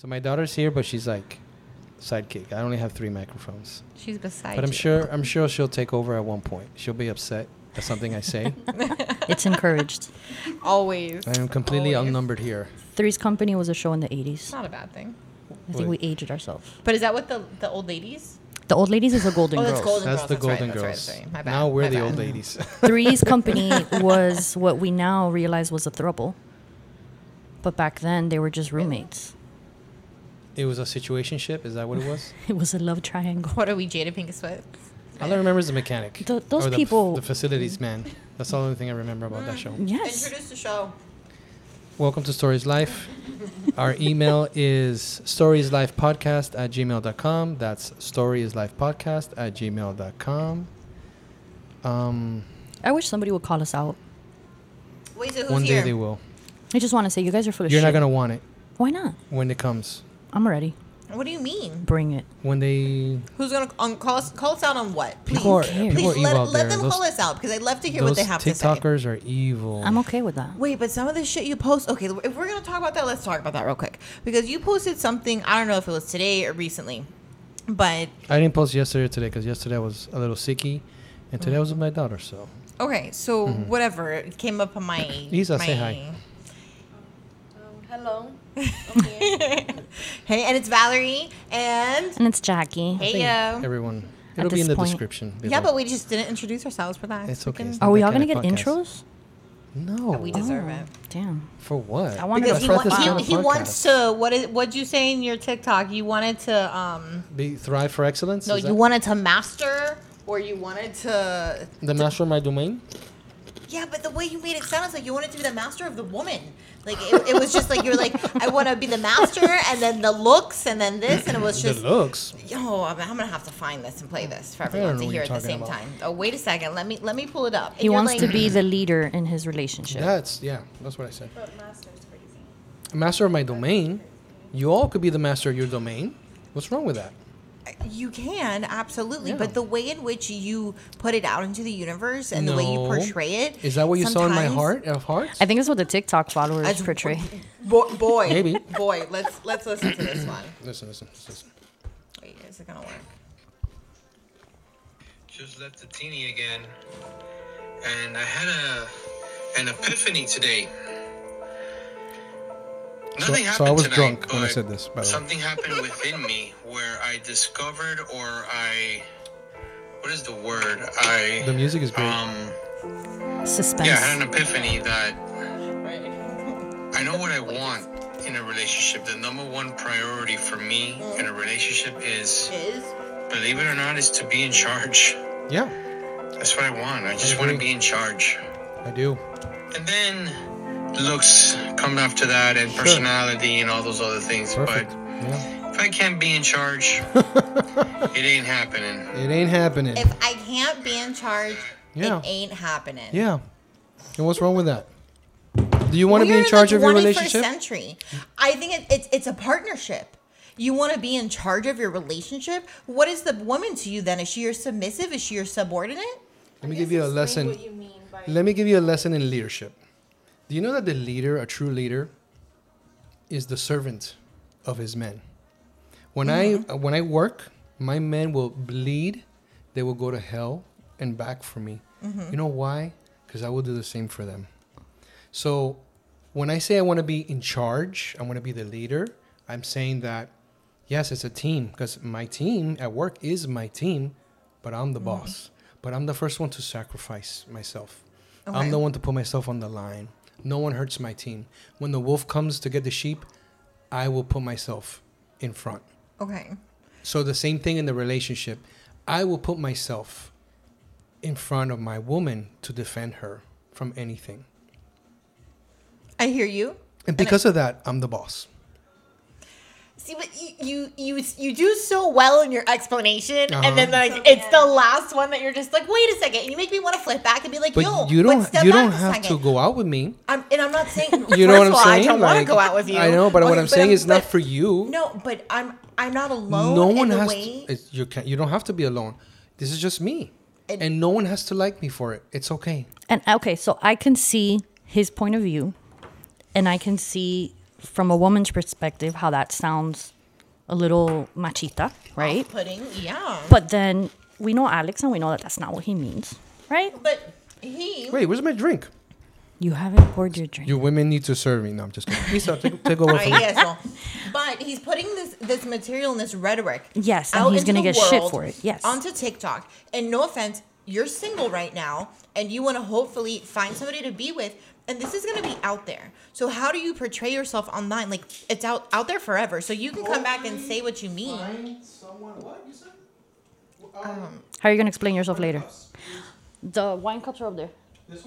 So my daughter's here, but she's like sidekick. I only have three microphones. She's beside But I'm you. sure I'm sure she'll take over at one point. She'll be upset at something I say. It's encouraged. Always. I am completely Always. outnumbered here. Three's Company was a show in the It's 80s. not a bad thing. I think Wait. we aged ourselves. But is that what the, the old ladies? The old ladies is the Golden Oh, Girls. that's Golden That's Girls. the that's right, Golden that's right, Girls. that's right. My bad, Now we're my the bad. old ladies. Three's Company was what we now realize was a throuple. But back then, they were just roommates. It was a situation ship. Is that what it was? It was a love triangle. What are we, Jada Pinkett Sweat? All I remember is the mechanic. Th- those Or the, people- The facilities man. That's the only thing I remember about that show. Yes. Introduce the show. Welcome to Stories Life. Our email is storieslifepodcast at gmail.com. That's storieslifepodcast at gmail.com. Um, I wish somebody would call us out. Wait, so who's one here? day they will. I just want to say, you guys are full of You're shit. not going to want it Why not? when it comes. I'm ready. What do you mean? Bring it. When they. Who's gonna on, call us? Call us out on what? Please, People are, cares? people are please evil let, out let there. them those call us out because I'd love to hear those what they have to say. TikTokers are evil. I'm okay with that. Wait, but some of the shit you post. Okay, if we're gonna talk about that, let's talk about that real quick because you posted something. I don't know if it was today or recently, but I didn't post yesterday or today because yesterday I was a little sicky, and today I was mm. with my daughter. So okay. So mm-hmm. whatever it came up on my. Mm-hmm. Lisa, my say hi. Um, hello. Hey, and it's Valerie and And it's Jackie. hey yo. everyone, it'll be this in the point- description. Yeah, but we just didn't introduce ourselves. Relax. It's okay. It's not Are we that all going kind to of get podcast. intros? No. We deserve it. Damn. For what? I wanted Because to he, That's wa- he, kind of he wants podcast. to. What is? What'd you say in your TikTok? You wanted to. um Be thrive for excellence. No, Is you that wanted to master, or you wanted to. the master of my domain. Yeah, but the way you made it sound is like you wanted to be the master of the woman. Like it, it was just like you're like, I want to be the master, and then the looks, and then this, and it was just. the looks. Yo, I'm, I'm gonna have to find this and play this for everyone to hear at the same about. time. Oh, wait a second. Let me let me pull it up. He you're wants to be the leader in his relationship. That's yeah. That's what I said. But master's crazy. Master of my domain. You all could be the master of your domain. What's wrong with that? You can absolutely, Yeah. but the way in which you put it out into the universe and the way you portray it Is that what you saw in my heart of hearts? I think that's what the TikTok followers As- portray. Boy, boy, Maybe. boy. Let's let's listen to this one. listen, listen, listen. Wait, is it gonna work? just left the Tini again, and I had a an epiphany today. So- Nothing so I was tonight, drunk when I said this, by the way. Something happened within me where I discovered, or I, what is the word? I The music is great. um Suspense. yeah, I had an epiphany that I know what I want in a relationship. The number one priority for me in a relationship is, Is believe it or not, is to be in charge. yeah, That's what I want. I just want to be in charge. I do. And then looks come after that and personality and all those other things. Perfect. But Yeah. if I can't be in charge, it ain't happening. It ain't happening. if I can't be in charge, Yeah. it ain't happening. yeah. And what's wrong with that? Do you want to be We're in charge the of your 21st relationship? Century. I think it, it's it's a partnership. You want to be in charge of your relationship. What is the woman to you then? Is she your submissive? Is she your subordinate? Let me give you a lesson. What you mean by Let me give you a lesson in leadership. Do you know that the leader, a true leader, is the servant of his men? When I mm-hmm. uh, when I work, my men will bleed. They will go to hell and back for me. Mm-hmm. You know why? Because I will do the same for them. So when I say I want to be in charge, I want to be the leader. I'm saying that yes, it's a team because my team at work is my team, but I'm the mm-hmm. boss. But I'm the first one to sacrifice myself. Okay. I'm the one to put myself on the line. No one hurts my team. When the wolf comes to get the sheep, I will put myself in front. Okay. So the same thing in the relationship. I will put myself in front of my woman to defend her from anything. I hear you. And because of that, I'm the boss. See, but you you you, you do so well in your explanation, Uh-huh. and then like it's the last one that you're just like, wait a second, and you make me want to flip back and be like, But yo, you don't step you don't have to go out with me. I'm, and I'm not saying. You know what I'm all, saying? I don't want to go out with you. I know, but what I'm saying is not for you. No, but I'm I'm not alone. no in one the has way. to, you can you don't have to be alone. This is just me. And- and no one has to like me for it. It's okay. And okay, so I can see his point of view, and I can see from a woman's perspective, how that sounds a little machita, right? Pudding, yeah. But then we know Alex and we know that that's not what he means, right? But he. Wait, where's my drink? You haven't poured your drink. You women need to serve me. No, I'm just kidding. Lisa, take, take over Right, from me. yes, well, but he's putting this this material and this rhetoric. Yes, and out he's gonna the get shit world, for it, yes. onto TikTok. And no offense, you're single right now, and you want to hopefully find somebody to be with, and this is gonna be out there. So how do you portray yourself online? Like it's out out there forever. So you can come back and say what you mean. someone what you say um, How are you gonna explain yourself later? The wine cups are up there.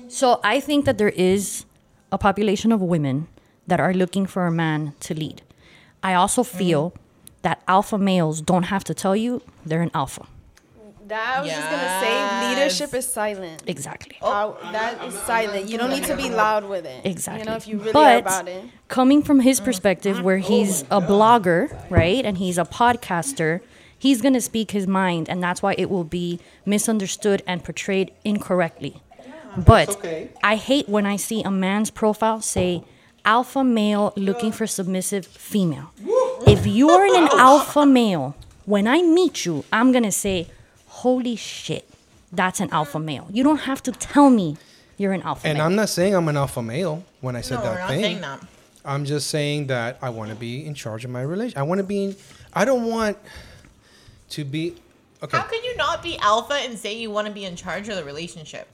So I think that there is a population of women that are looking for a man to lead. I also feel mm. that alpha males don't have to tell you they're an alpha. That I was just gonna say, leadership is silent. Exactly. How- that is silent. You don't need to be loud with it. Exactly. You know, if you really but are about it. coming from his perspective, where he's a blogger, right, and he's a podcaster, he's gonna speak his mind, and that's why it will be misunderstood and portrayed incorrectly. But okay. I hate when I see a man's profile say alpha male looking for submissive female. If you're an alpha male, when I meet you, I'm gonna say, "Holy shit, that's an alpha male." You don't have to tell me you're an alpha And male. I'm not saying I'm an alpha male when I said No, that we're not thing. saying that. I'm just saying that I want to be in charge of my relation. I want to be. In, I don't want to be. Okay, How can you not be alpha and say you want to be in charge of the relationship?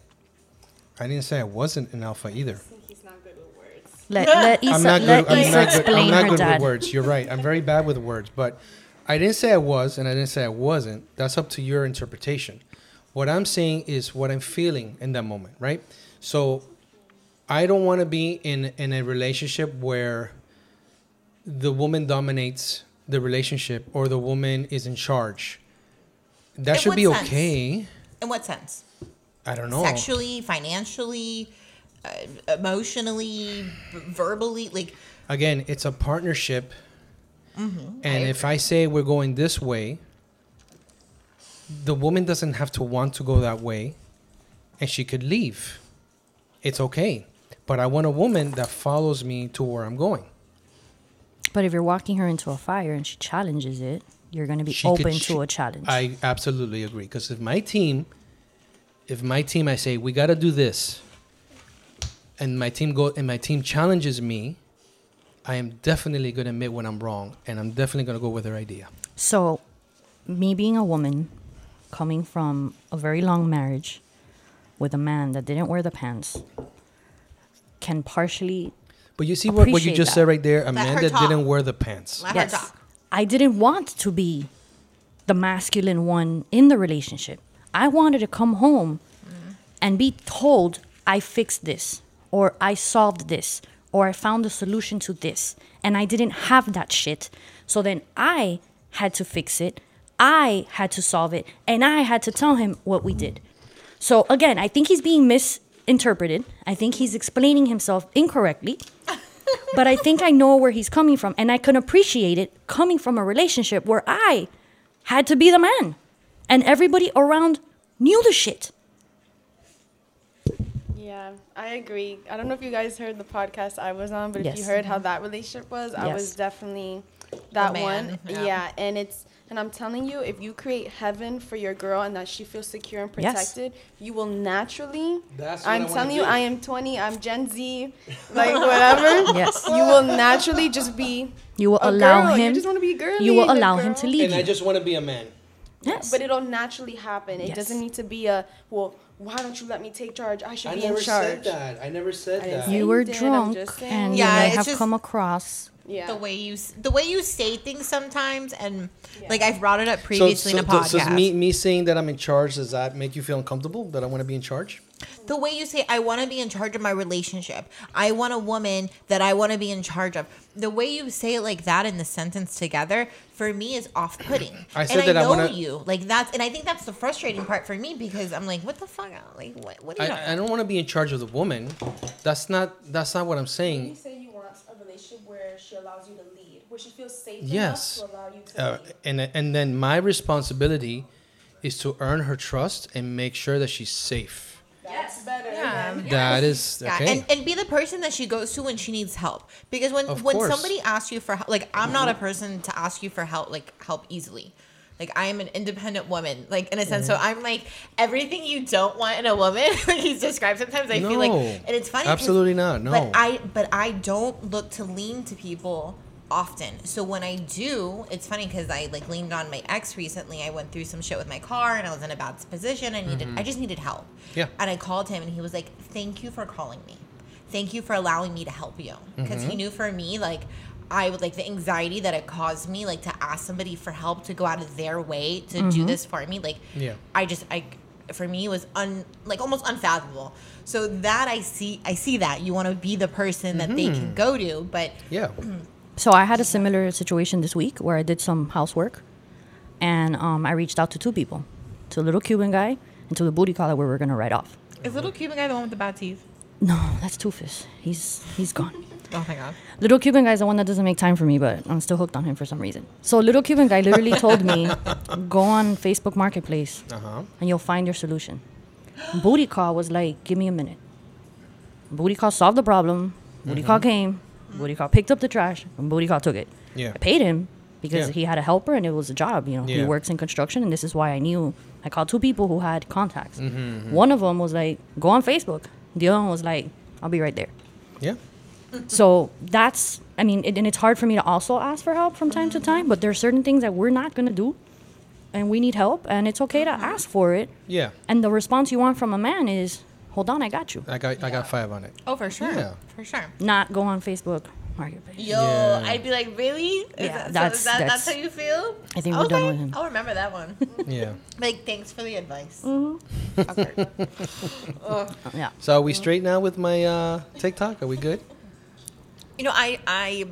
I didn't say I wasn't an alpha either. let, let Issa, I'm not let good. I'm Issa not good. explain I'm not her good dad. with words. You're right. I'm very bad with words, but I didn't say I was, and I didn't say I wasn't. That's up to your interpretation. What I'm saying is what I'm feeling in that moment, right? So I don't want to be in in a relationship where the woman dominates the relationship or the woman is in charge. That In should be sense? okay. In what sense? I don't know. Sexually, financially, uh, emotionally, verbally, like again, it's a partnership. Mm-hmm. And if I say we're going this way, the woman doesn't have to want to go that way and she could leave. It's okay. But I want a woman that follows me to where I'm going. But if you're walking her into a fire and she challenges it, you're going to be She could open ch- to a challenge. I absolutely agree. Because if my team, if my team, I say we got to do this, and my team go and my team challenges me, I am definitely going to admit when I'm wrong, and I'm definitely going to go with their idea. so, me being a woman, coming from a very long marriage with a man that didn't wear the pants, can partially But you see what, what you just that. said right there? A Let man that talk. didn't wear the pants. let her yes. I didn't want to be the masculine one in the relationship. I wanted to come home mm. and be told I fixed this or I solved this or I found a solution to this. And I didn't have that shit. So then I had to fix it. I had to solve it. And I had to tell him what we did. So again, I think he's being misinterpreted. I think he's explaining himself incorrectly. but I think I know where he's coming from, and I can appreciate it coming from a relationship where I had to be the man, and everybody around knew the shit. Yeah, I agree. I don't know if you guys heard the podcast I was on, but if you heard how mm-hmm. that relationship was, I was definitely that one. yeah. Yeah. and it's and I'm telling you, if you create heaven for your girl and that she feels secure and Yes. protected, you will naturally. That's what I I'm wanna telling you, do. I am 20. I'm Gen Z, like whatever. Yes. You will naturally just be. You will a allow girl. him. You just want to be girly. you will like, allow him to lead And I just want to be a man. yes. But it'll naturally happen. It Yes. doesn't need to be a well. Why don't you let me take charge? I should I be in charge. I never said that. I never said I that. you were did, drunk, and Yeah, you may have just- come across. Yeah. The way you the way you say things sometimes, and like I've brought it up previously so, in a podcast. so is me, me saying that I'm in charge, does that make you feel uncomfortable? That I want to be in charge? The way you say I want to be in charge of my relationship. I want a woman that I want to be in charge of. The way you say it like that in the sentence together for me is off-putting. I said and that I I know wanna- you like that's, and I think that's the frustrating part for me because I'm like, what the fuck? Like, what? What are you? I, I don't want to be in charge of the woman. That's not that's not what I'm saying You saying. say you want a relationship where she allows you to lead, where she feels safe Yes. enough to allow you to Uh, lead. and and then my responsibility is to earn her trust and make sure that she's safe. That's better. Yeah. That is Yeah, okay. and, and be the person that she goes to when she needs help. Because when Of when course. somebody asks you for help, like I'm not a person to ask you for help, like help easily. Like I am an independent woman, like in a sense. So Mm-hmm. I'm like everything you don't want in a woman. like he's described. Sometimes I feel like, and it's funny. 'cause- Absolutely not, no. But I but I don't look to lean to people often. So when I do, it's funny because I like leaned on my ex recently. I went through some shit with my car and I was in a bad position. I needed, I just needed help. Mm-hmm. Yeah. And I called him and he was like, "Thank you for calling me. Thank you for allowing me to help you." Because Mm-hmm. he knew for me, like, I would like the anxiety that it caused me, like to ask somebody for help to go out of their way to do this for me. Like, Yeah. I just I for me was un like almost unfathomable. So that I see I see that you want to be the person that they Mm-hmm. can go to, but yeah. So I had a similar situation this week where I did some housework, and um, I reached out to two people, to a little Cuban guy and to the booty call that we were gonna write off. is little Cuban guy the one with the bad teeth? No, that's Toofus. He's he's gone. Oh my god. Little Cuban guy's the one that doesn't make time for me, but I'm still hooked on him for some reason. So little Cuban guy literally told me, go on Facebook Marketplace Uh huh. and you'll find your solution. Booty call was like, give me a minute. Booty call solved the problem. Booty call came. Booty call picked up the trash, and Booty call took it. Yeah. I paid him because Yeah. he had a helper and it was a job. You know, he works in construction, and this is why I knew. I called two people who had contacts. Mm-hmm, One of them was like, go on Facebook. The other one was like, I'll be right there. Yeah. So that's, I mean, it, and it's hard for me to also ask for help from time to time, but there are certain things that we're not going to do and we need help, and it's okay to ask for it. Yeah. And the response you want from a man is, hold on, I got you. I got I got five on it. Oh, for sure. Yeah. For sure. Not go on Facebook Marketplace. Yo, Yeah. I'd be like, really? Is Yeah, that, so that's- is that, that's, that's- how you feel? I think we're done with him. I'll remember that one. Yeah. like, thanks for the advice. Mm-hmm. Fucker. Yeah. So are we straight now with my uh, TikTok? Are we good? You know, I, I,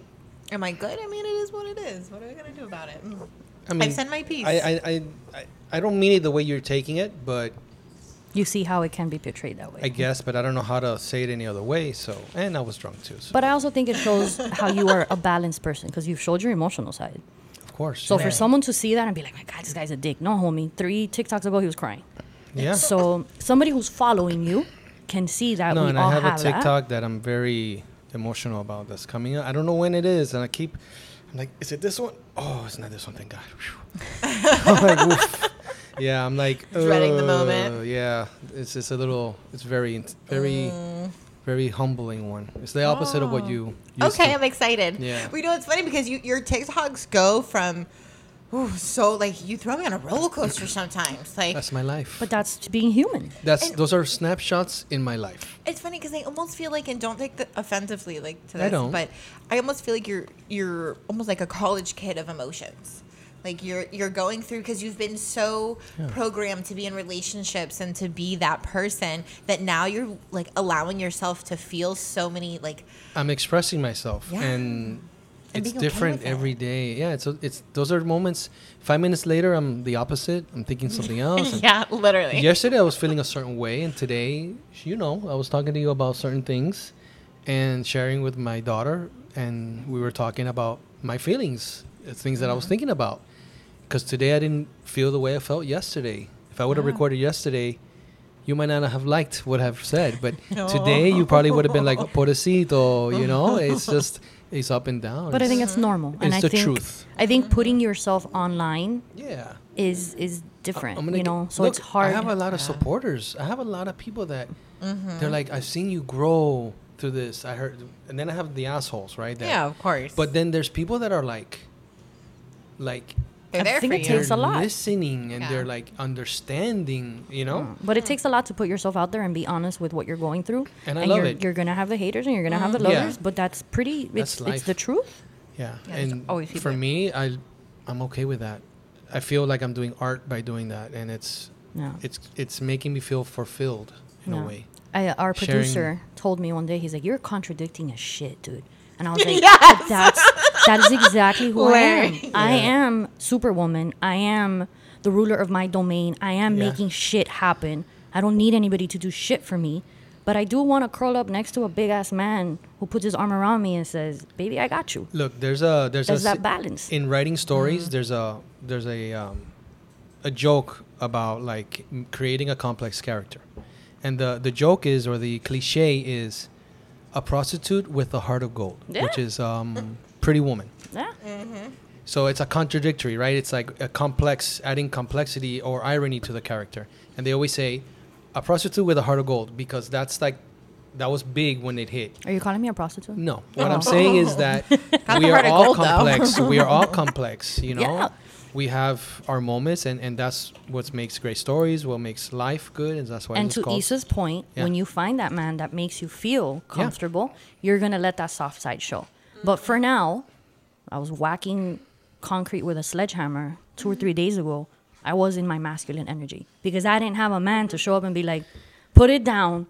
am I good? I mean, it is what it is. What are we gonna do about it? Mm. I mean, I've said my piece. I, I, I, I, I don't mean it the way you're taking it, but You see how it can be portrayed that way. I guess, but I don't know how to say it any other way. So, and I was drunk too. So, but I also think it shows how you are a balanced person because you've showed your emotional side. of course. So yeah. for someone to see that and be like, my God, this guy's a dick. No, homie. Three TikToks ago, he was crying. yeah. So somebody who's following you can see that no, we and all I have, have a. TikTok that. I'm very emotional about that's coming out. I don't know when it is, and I keep. I'm like, is it this one? Oh, it's not this one. Thank God. Phew. I'm like, oof. Yeah, I'm like Dreading the moment. Yeah, it's just a little. It's very, very, Mm. very humbling one. It's the opposite of what you. Used Okay, to. I'm excited. Yeah. We know it's funny because you your TikToks go from, ooh, so like you throw me on a roller coaster sometimes. Like That's my life. But that's being human. That's and- those are snapshots in my life. it's funny because I almost feel like, and don't take the offensively like to I don't. but I almost feel like you're you're almost like a college kid of emotions. Like you're you're going through because you've been so programmed to be in relationships and to be that person that now you're like allowing yourself to feel so many like I'm expressing myself, Yeah. and it's okay different with it. every day. Yeah, it's it's those are moments. Five minutes later, I'm the opposite. I'm thinking something else. yeah, literally. Yesterday, I was feeling a certain way, and today, you know, I was talking to you about certain things, and sharing with my daughter, and we were talking about my feelings, things that I was Mm-hmm. thinking about. Because today I didn't feel the way I felt yesterday. If I would have recorded yesterday, you might not have liked what I've said, but today you probably would have been like oh, pobrecito. You know, it's just it's up and down. But I think It's- it's normal. and It's I the think truth. I think putting yourself online yeah. is is different. I'm you get- know, so look, it's hard. I have a lot of supporters. I have a lot of people that mm-hmm. they're like, I've seen you grow through this. I heard, and then I have the assholes, right? that- yeah, of course. But then there's people that are like, like they're I there think for it you. takes they're a lot. listening and Yeah. they're like understanding. You know, mm. But it takes a lot to put yourself out there and be honest with what you're going through. And I love you're, it. You're gonna have the haters and you're gonna have the mm. Yeah. but that's pretty. It's That's it's the truth. yeah. Yeah, and always for me, I, I'm okay with that. I feel like I'm doing art by doing that, and it's Yeah. it's it's making me feel fulfilled in Yeah. a way. I, our Sharing- producer told me one day, he's like, "You're contradicting a shit, dude." And I was like, Yes! "That's that is exactly who I am. Larry. I am Superwoman. I am the ruler of my domain. I am Yeah. making shit happen. I don't need anybody to do shit for me." But I do want to curl up next to a big ass man who puts his arm around me and says, "Baby, I got you." Look, there's a there's, There's a that balance. in writing stories. Mm-hmm. There's a there's a um, a joke about like creating a complex character, and the the joke is or the cliche is a prostitute with a heart of gold, which is um, Pretty Woman. Yeah. So it's a contradictory, right? It's like a complex, adding complexity or irony to the character. And they always say, a prostitute with a heart of gold, because that's like, that was big when it hit. Are you calling me a prostitute? No, what Oh. I'm saying is that we are all gold, complex. we are all complex, you know? Yeah. We have our moments, and, and that's what makes great stories, what makes life good, and that's why And to called. Issa's point, Yeah. when you find that man that makes you feel Yeah. comfortable, you're gonna let that soft side show. Mm-hmm. But for now, I was whacking concrete with a sledgehammer two or mm-hmm. three days ago. I was in my masculine energy because I didn't have a man to show up and be like, "Put it down,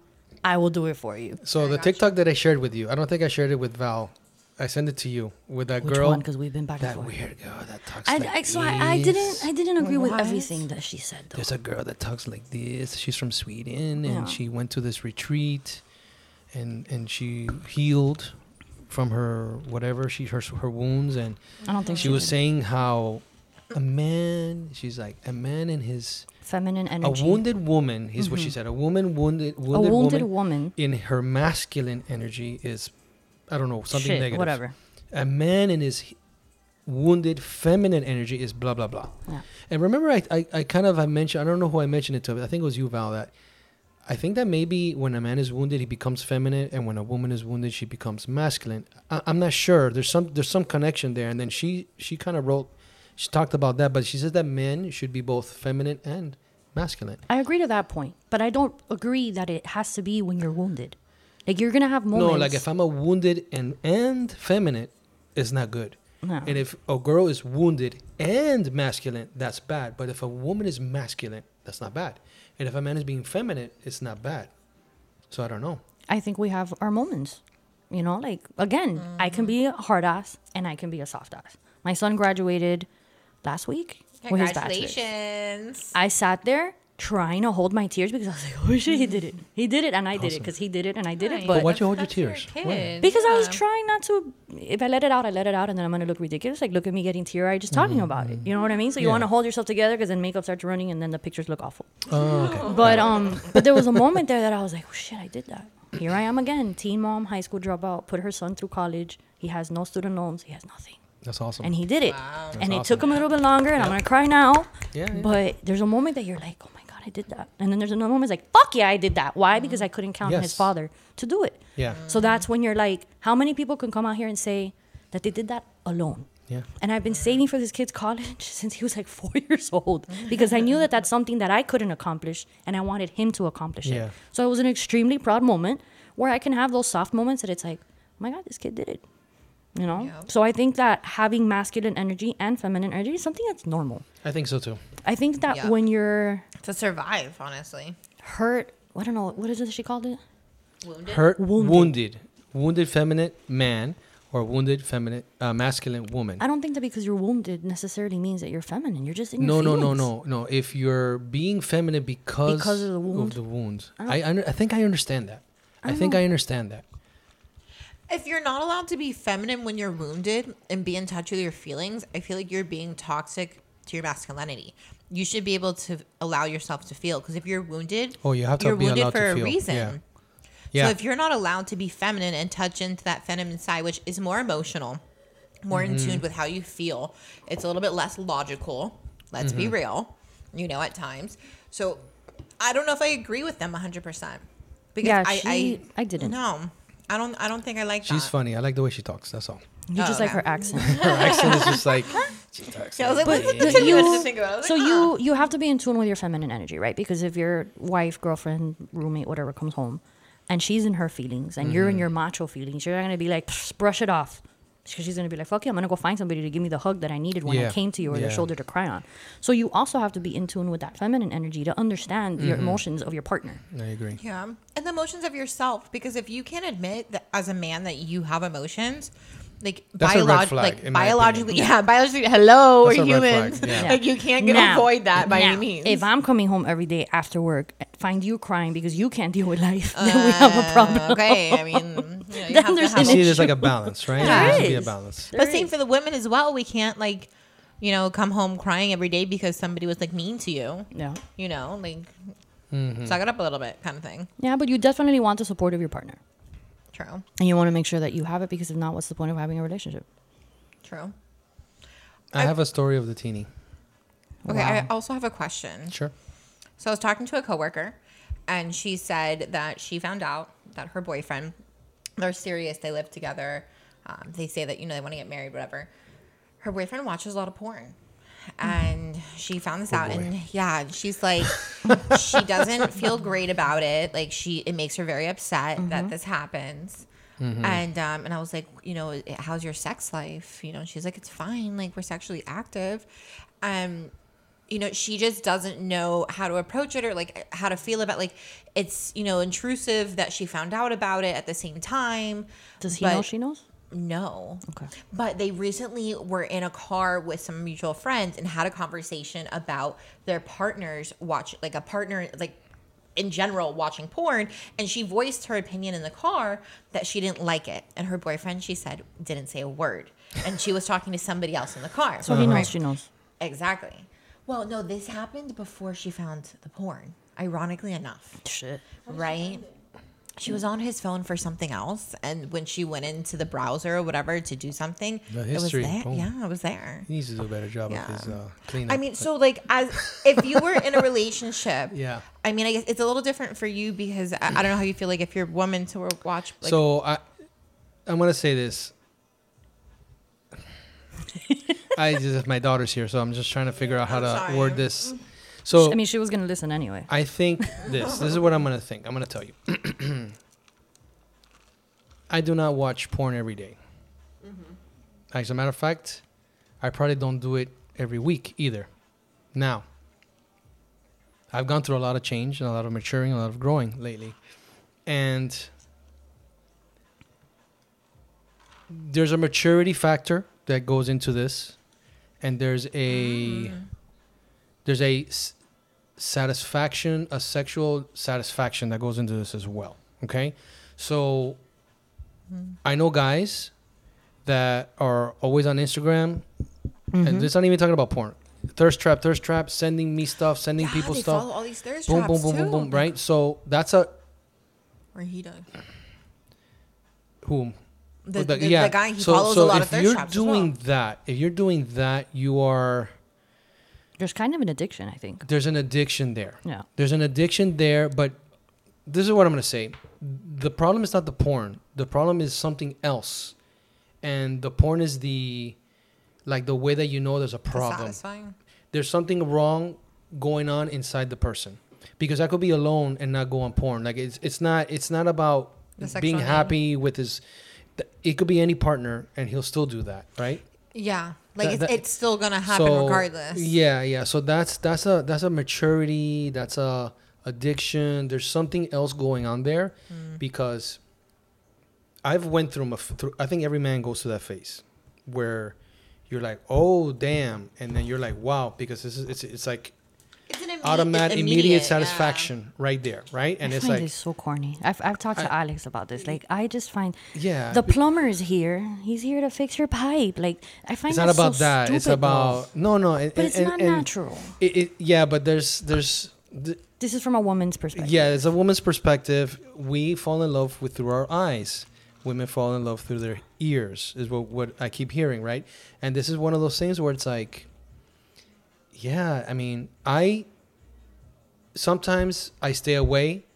I will do it for you." So the TikTok that I shared with you, I don't think I shared it with Val. I sent it to you with that Which girl. one? Because we've been back and that forth. weird girl that talks I, like I, so I, I didn't. I didn't agree with everything that she said though. There's a girl that talks like this. She's from Sweden, and Yeah. she went to this retreat, and and she healed from her whatever she her her wounds, and I don't think she was did. saying how a man. She's like a man in his feminine energy. a wounded woman. Is what she mm-hmm. said. A woman wounded wounded a wounded, wounded woman woman. in her masculine energy is, I don't know something Shit, negative. whatever. A man in his wounded feminine energy is blah blah blah. Yeah. And remember, I, I, I kind of I mentioned I don't know who I mentioned it to. But I think it was you, Val. That I think that maybe when a man is wounded, he becomes feminine, and when a woman is wounded, she becomes masculine. I, I'm not sure. There's some there's some connection there. And then she she kind of wrote, she talked about that, but she says that men should be both feminine and masculine. I agree to that point, but I don't agree that it has to be when you're wounded. Like you're gonna have moments. No, like if I'm a wounded and and feminine, it's not good. No. And if a girl is wounded and masculine, that's bad. But if a woman is masculine, that's not bad. And if a man is being feminine, it's not bad. So I don't know. I think we have our moments. You know, like again, I can be a hard ass and I can be a soft ass. My son graduated last week with his bachelor's. Congratulations. I sat there trying to hold my tears because I was like, "Oh shit, he did it! He did it, and I did it because he did it, and I did it." But But why'd you hold your That's your tears? kid. Because I was trying not to. If I let it out, I let it out, and then I'm gonna look ridiculous. Like, look at me getting teary eyed just talking about it. You know what I mean? So you Yeah. want to hold yourself together because then makeup starts running, and then the pictures look awful. Oh, okay. But um, but there was a moment there that I was like, oh shit, I did that. Here I am again, teen mom, high school dropout, put her son through college. He has no student loans. He has nothing, That's awesome. and he did it. Wow. and it That's took him a little bit longer, and I'm gonna cry now. yeah, yeah. But there's a moment that you're like, oh my god, I did that. And then there's another moment it's like, fuck yeah, I did that. Why? Mm-hmm. Because I couldn't count on his father to do it. yeah. So that's when you're like, how many people can come out here and say that they did that alone? Yeah. And I've been saving for this kid's college since he was like four years old because I knew that that's something that I couldn't accomplish and I wanted him to accomplish Yeah. it. So it was an extremely proud moment where I can have those soft moments that it's like, oh my God, this kid did it. You know? Yeah. So I think that having masculine energy and feminine energy is something that's normal. I think so too. I think that Yeah. when you're To survive, honestly. hurt, I don't know, what is it she called it? Wounded. Hurt, Wounded. wounded, wounded, feminine man, or wounded, feminine, uh, masculine woman. I don't think that because you're wounded necessarily means that you're feminine. You're just in No, your no, no, feelings. no, no. If you're being feminine because, Because of the wound? the wounds, I, under, I think I understand that. I, think I understand that. If you're not allowed to be feminine when you're wounded and be in touch with your feelings, I feel like you're being toxic to your masculinity. You should be able to allow yourself to feel because if you're wounded, Oh, you have to you're be wounded allowed for to a feel. reason. Yeah. Yeah. So if you're not allowed to be feminine and touch into that feminine side, which is more emotional, more in Mm-hmm. tune with how you feel, it's a little bit less logical. Let's Mm-hmm. be real, you know, at times. So I don't know if I agree with them 100% because Yeah, I, she- I didn't. No, I don't. I don't think I like She's that. funny. I like the way she talks. That's all. You Oh, just like her accent. Her accent is just like. She talks Yeah, I was like, But what's the- the too much you- to think about? I so like, you you have to be in tune with your feminine energy, right? Because if your wife, girlfriend, roommate, whatever comes home, and she's in her feelings, and you're in Mm-hmm. your macho feelings, you're not gonna be like brush it off, because she's gonna be like fuck you, I'm gonna go find somebody to give me the hug that I needed when Yeah. I came to you, or the shoulder to cry on. So you also have to be in tune with that feminine energy to understand Mm-hmm. your emotions of your partner. I agree. Yeah, and the emotions of yourself because if you can't admit that as a man that you have emotions, like That's biolog- like biologically, opinion. yeah, biologically, hello, That's we're a flag, humans. yeah. Like you can't get Now- avoid that by now, any means. If I'm coming home every day after work, find you crying because you can't deal with life, then we have a problem. Uh, okay, I mean, you, know, you Then there's an see, there's like a balance, right? There There has be a is. balance. But same for the women as well. We can't like, you know, come home crying every day because somebody was like mean to you. Yeah. You know, like Mm-hmm. Suck it up a little bit, kind of thing. Yeah, but you definitely want the support of your partner. True. And you want to make sure that you have it because if not, what's the point of having a relationship? True. I have a story of the Tini. Okay, Wow. I also have a question. Sure. So I was talking to a coworker, and she said that she found out that her boyfriend, they're serious, they live together. Um, they say that you know they want to get married, whatever. Her boyfriend watches a lot of porn, and she found this out, and yeah, she's like, she doesn't feel great about it. Like she, it makes her very upset that this happens. And um, and I was like, you know, how's your sex life? You know, she's like, it's fine. Like we're sexually active. Um, you know she just doesn't know how to approach it or like how to feel about like it's you know intrusive that she found out about it at the same time Does he but know she knows? No Okay. but they recently were in a car with some mutual friends and had a conversation about their partners watch like a partner like in general watching porn and she voiced her opinion in the car that she didn't like it and her boyfriend she said didn't say a word and she was talking to somebody else in the car So he knows Right. she knows. Exactly. Well, no, this happened before she found the porn. Ironically enough, Shit. right? She was on his phone for something else, and when she went into the browser or whatever to do something, The it was there. boom. Yeah, it was there. He needs to do a better job Yeah. of his uh, cleanup. I mean, so like, as if you were in a relationship, Yeah. I mean, I guess it's a little different for you because I, I don't know how you feel like if you're a woman to watch. Like, so I, I'm gonna say this. I just my daughter's here, so I'm just trying to figure out how I'm to sorry. word this. So I mean, she was gonna listen anyway. I think this. This is what I'm gonna think. I'm gonna tell you. I do not watch porn every day. Mm-hmm. As a matter of fact, I probably don't do it every week either. Now, I've gone through a lot of change and a lot of maturing, a lot of growing lately, and there's a maturity factor that goes into this, and there's a mm. there's a s- satisfaction, a sexual satisfaction that goes into this as well. Okay, so I know guys that are always on Instagram, and mm-hmm. this not even talking about porn. Thirst trap, thirst trap, sending me stuff, sending yeah, people stuff. follow all these thirst Boom, traps boom, boom, boom, boom. Right. So that's a Or he does. whom. The, The- the, the guy he follows a lot of if thirst you're traps. doing well. that, if you're doing that, you are There's kind of an addiction, I think. there's an addiction there. Yeah. There's an addiction there, but this is what I'm gonna say. The problem is not the porn. The problem is something else, and the porn is the like the way that you know there's a The problem. satisfying. There's something wrong going on inside the person because I could be alone and not go on porn. Like it's it's not it's not about being need. happy with his. It could be any partner, and he'll still do that, right? Yeah, like That- it's, that- it's still gonna happen regardless. Yeah, yeah. So that's that's a that's a maturity. That's a addiction. There's something else going on there, Mm. because I've went through, my, through. I think every man goes through that phase, where you're like, oh damn, and then you're like, wow, because this is it's it's like Automatic, immediate, yeah. satisfaction right there, right? And I it's find like, so corny. I've, I've talked to Alex about this. Like, I just find yeah, the plumber is here. He's here to fix your pipe. Like, I find it's not that so about that. It's about no, no, and, But it's and- not and natural. It, it, yeah, but there's there's. th- This is from a woman's perspective. Yeah, it's a woman's perspective. We fall in love with through our eyes. Women fall in love through their ears, is what, what I keep hearing, right? And this is one of those things where it's like, yeah, I mean, I sometimes I stay away,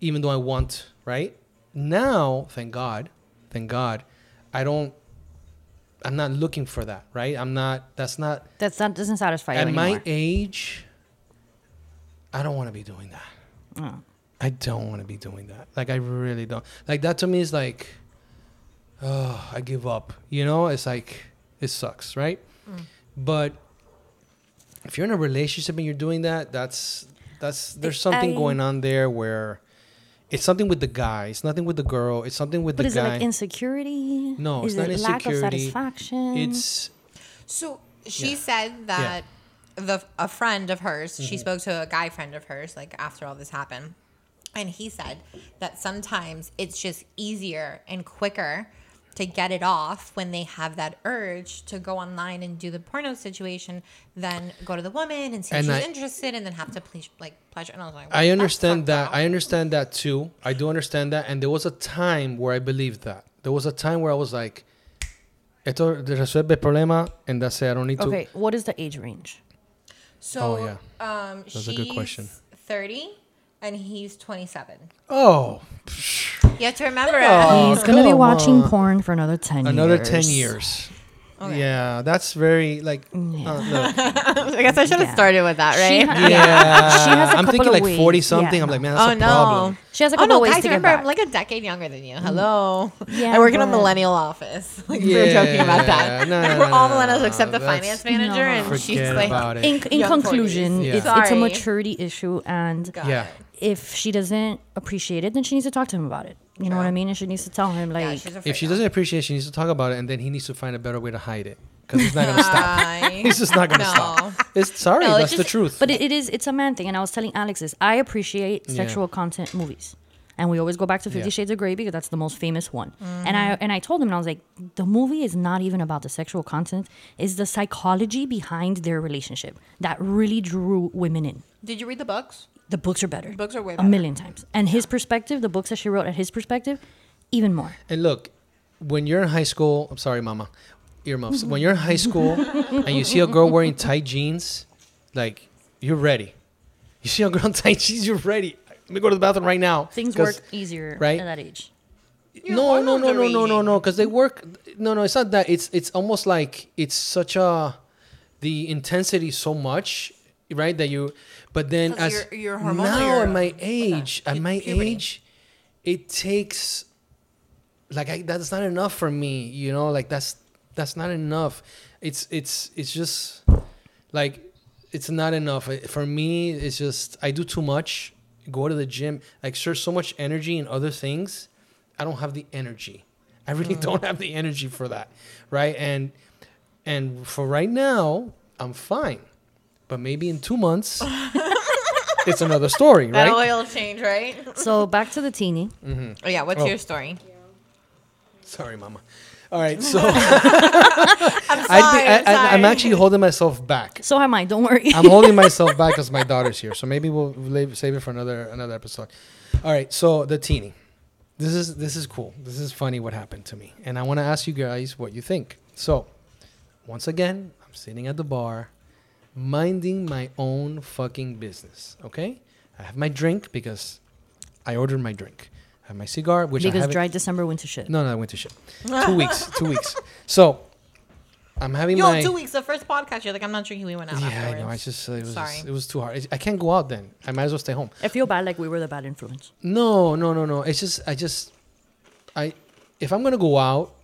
even though I want, right? Now, thank God, thank God, I don't. I'm not looking for that, right? I'm not. That's not That's that doesn't satisfy at my age. I don't want to be doing that. Oh. I don't want to be doing that. Like I really don't. Like that to me is like, oh, I give up. You know, it's like it sucks, right? Mm. But if you're in a relationship and you're doing that, that's that's there's something I- going on there where it's something with the guy. It's nothing with the girl. It's something with But the is guy. it like insecurity? No, it's not it lack of insecurity. satisfaction? it's So she Yeah. said that the a friend of hers, she mm-hmm. spoke to a guy friend of hers, like after all this happened, and he said that sometimes it's just easier and quicker to get it off when they have that urge to go online and do the porno situation then go to the woman and see if And she's I- interested and then have to please like pleasure. And I was like, I understand that. up. I understand that too. I do understand that. And there was a time where I believed that. There was a time where I was like, esto resuelve el problema, and that's it. I don't need to. Okay, what is the age range? So, Oh, yeah. um, That's a good question. she's Thirty, and he's twenty-seven. Oh, You have to remember. Oh, He's gonna be watching on. porn for another ten another years. 10 years. Yeah, that's very, like, uh, look, I guess I should have Yeah. started with that, She right? ha- yeah. She has a I'm thinking like ways. 40 something. Yeah, I'm like, man, that's a problem. oh a no. problem. She has a Oh no, of ways guys, to get remember back. I'm like a decade younger than you. Hello. Yeah, I work in a millennial office. Like we were joking about that. no, no, We're all millennials no, except the finance manager, No. and she's like, about it. in, in conclusion, Yeah. it's, it's a maturity issue, and Yeah. It. if she doesn't appreciate it, then she needs to talk to him about it. You know what I mean? And she needs to tell him like, yeah, If she of. doesn't appreciate it, she needs to talk about it, and then he needs to find a better way to hide it. Because he's not going to stop. He's just not going to No. stop. It's sorry, No, it's that's the just- truth. But it, it is it's a man thing, and I was telling Alex this. I appreciate Yeah. sexual content movies, and we always go back to Fifty Yeah. Shades of Grey because that's the most famous one. And I mm-hmm. and I told him, and I was like, the movie is not even about the sexual content; is the psychology behind their relationship that really drew women in. Did you read the books? The books are better. Books are way better. a million times. And his perspective, the books that she wrote at his perspective, even more. And look, when you're in high school, I'm sorry, mama, earmuffs. when you're in high school and you see a girl wearing tight jeans, like you're ready. You see a girl in tight jeans, you're ready. Let me go to the bathroom right now. Things work easier right? at that age. Your No, no, hormones no, are no, no, no, no. Because they work. No, no, it's not that. It's it's almost like it's such a the intensity so much, right? That you, but then as your- your hormonal- now at my age, at my puberty. age, it takes like I, that's not enough for me. You know, like that's that's not enough. It's it's it's just like it's not enough for me. It's just I do too much. Go to the gym, I exert so much energy in other things. I don't have the energy. I really mm. don't have the energy for that, right? And and for right now, I'm fine. But maybe in two months, it's another story, right? That right? oil change, right? So back to the Tini. Mm-hmm. Oh yeah. What's Oh. your story? Sorry, mama. All right, so I think I, I, I'm actually holding myself back. So am I. Don't worry. I'm holding myself back because my daughter's here. So maybe we'll leave, save it for another another episode. All right. So the Tini. This is this is cool. This is funny what happened to me, and I want to ask you guys what you think. So, once again, I'm sitting at the bar, minding my own fucking business. Okay. I have my drink because I ordered my drink. I have my cigar, which I because haven't. dry December went to shit. no, no, I went to shit. two weeks. Two weeks. So, I'm having my. Yo, my. two weeks. The first podcast. You're like, I'm not drinking. We went out. Yeah, I afterwards. know. I just it was Sorry. just- it was too hard. I can't go out then. I might as well stay home. I feel bad like we were the bad influence. No, no, no, no. It's just I just I if I'm gonna go out,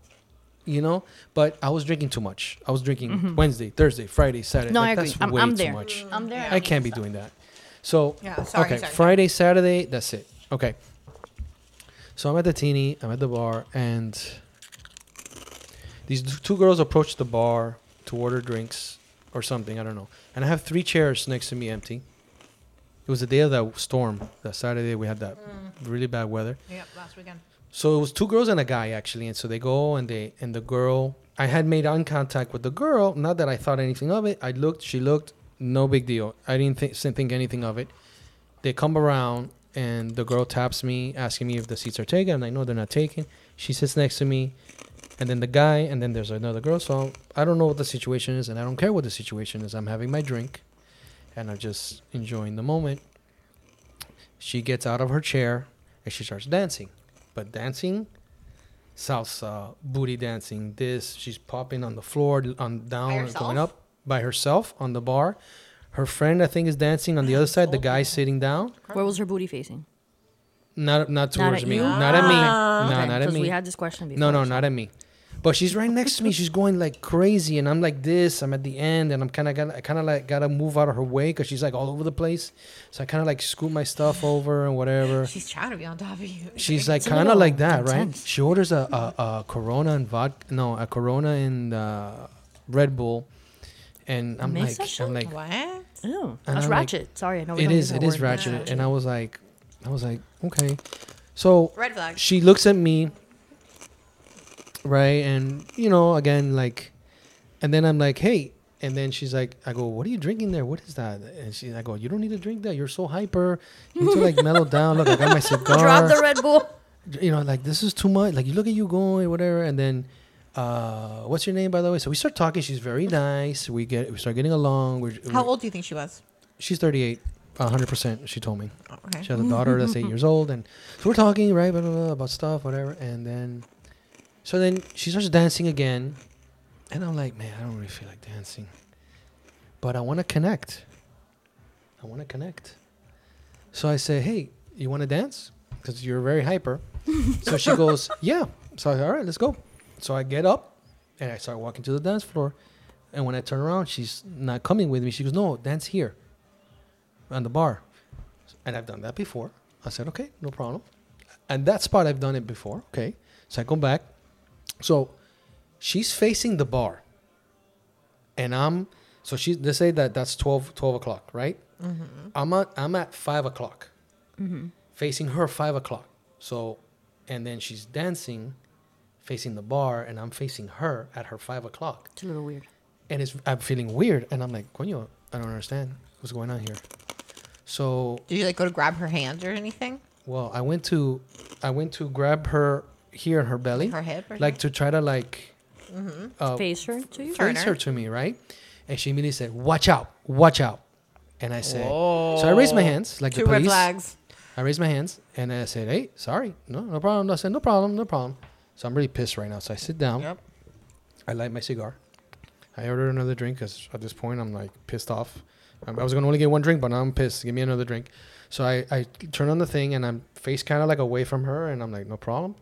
you know. But I was drinking too much. I was drinking Wednesday, Thursday, Friday, Saturday. Mm-hmm. No, like, I agree. That's I'm, way I'm too there. much. I'm there. I can't be doing that. So Yeah, sorry, okay, sorry, Friday, Saturday. That's it. Okay. So I'm at the Tini. I'm at the bar, and these two girls approach the bar to order drinks or something. I don't know. And I have three chairs next to me empty. It was the day of that storm. That Saturday we had that Mm. really bad weather. Yep, last weekend. So it was two girls and a guy actually, and so they go and they and the girl. I had made eye contact with the girl. Not that I thought anything of it. I looked. She looked. No big deal. I didn't think think anything of it. They come around and the girl taps me, asking me if the seats are taken. And I know they're not taken. She sits next to me, and then the guy, and then there's another girl. So I don't know what the situation is, and I don't care what the situation is. I'm having my drink, and I'm just enjoying the moment. She gets out of her chair and she starts dancing, but dancing, salsa, booty dancing. This she's popping on the floor, on down, going up by herself on the bar. Her friend, I think, is dancing on the other side. The guy sitting down. Where was her booty facing? Not not towards at me. you? Not at me. Ah. No, Okay, not at 'cause me. We had this question before. no, no, so- not at me. But she's right next to me. She's going like crazy, and I'm like this. I'm at the end, and I'm kind of got I kind of like gotta move out of her way because she's like all over the place. So I kind of like scoot my stuff over and whatever. She's trying to be on top of you. She's like It's a kind of like that, right? She orders a, a, a Corona and vodka, no, a Corona and uh, Red Bull, and I'm Mix like, that? I'm like, what? Ew, that's I'm like- ratchet. Sorry, I know. we it don't is, use it that is word. ratchet, and I was like, I was like, okay, so Red flag. she looks at me right? And you know, again, like, and then I'm like, hey, and then she's like, I go, what are you drinking there? What is that? And she, I go, you don't need to drink that. You're so hyper. You need to like mellow down. Look, I got my cigar. Drop the Red Bull. you know, like this is too much. Like you look at you going, whatever, and then, uh, what's your name by the way? So we start talking. She's very nice. We get, we start getting along. We're, How we're- old do you think she was? She's 38, 100. percent She told me. Okay. She has a daughter that's eight years old, and so we're talking, right, blah, blah, blah, about stuff, whatever. And then, so then she starts dancing again, and I'm like, man, I don't really feel like dancing, but I want to connect. I want to connect. So I say, hey, you want to dance? Because you're very hyper. so she goes, yeah. So I said, all right, let's go. So I get up, and I start walking to the dance floor. And when I turn around, she's not coming with me. She goes, no, dance here, on the bar. And I've done that before. I said, okay, no problem. And that spot, I've done it before. Okay. So I come back. So she's facing the bar. And I'm, so she, they say that that's 12, 12 o'clock, right? Mm-hmm. I'm at, I'm at five o'clock, mm-hmm. facing her five o'clock. So, and then she's dancing, facing the bar, and I'm facing her at her five o'clock It's a little weird. and it's I'm feeling weird, and I'm like, coño, I don't understand what's going on here. So, Did you like go to grab her hand or anything? well, I went to, I went to grab her here in her belly, Her hip or like to try to like uh, Face her to you. Face her. her to me, right? And she immediately said, "Watch out, watch out," and I said, so I raised my hands like Two the red police. flags. I raised my hands and I said, "Hey, sorry, no, no problem." I said, "No problem, no problem." So I'm really pissed right now. So I sit down. Yep. I light my cigar. I ordered another drink because at this point I'm like pissed off. I I was gonna only get one drink, but now I'm pissed. Give me another drink. So I, I turn on the thing and I'm face kind of like away from her, and I'm like, no problem.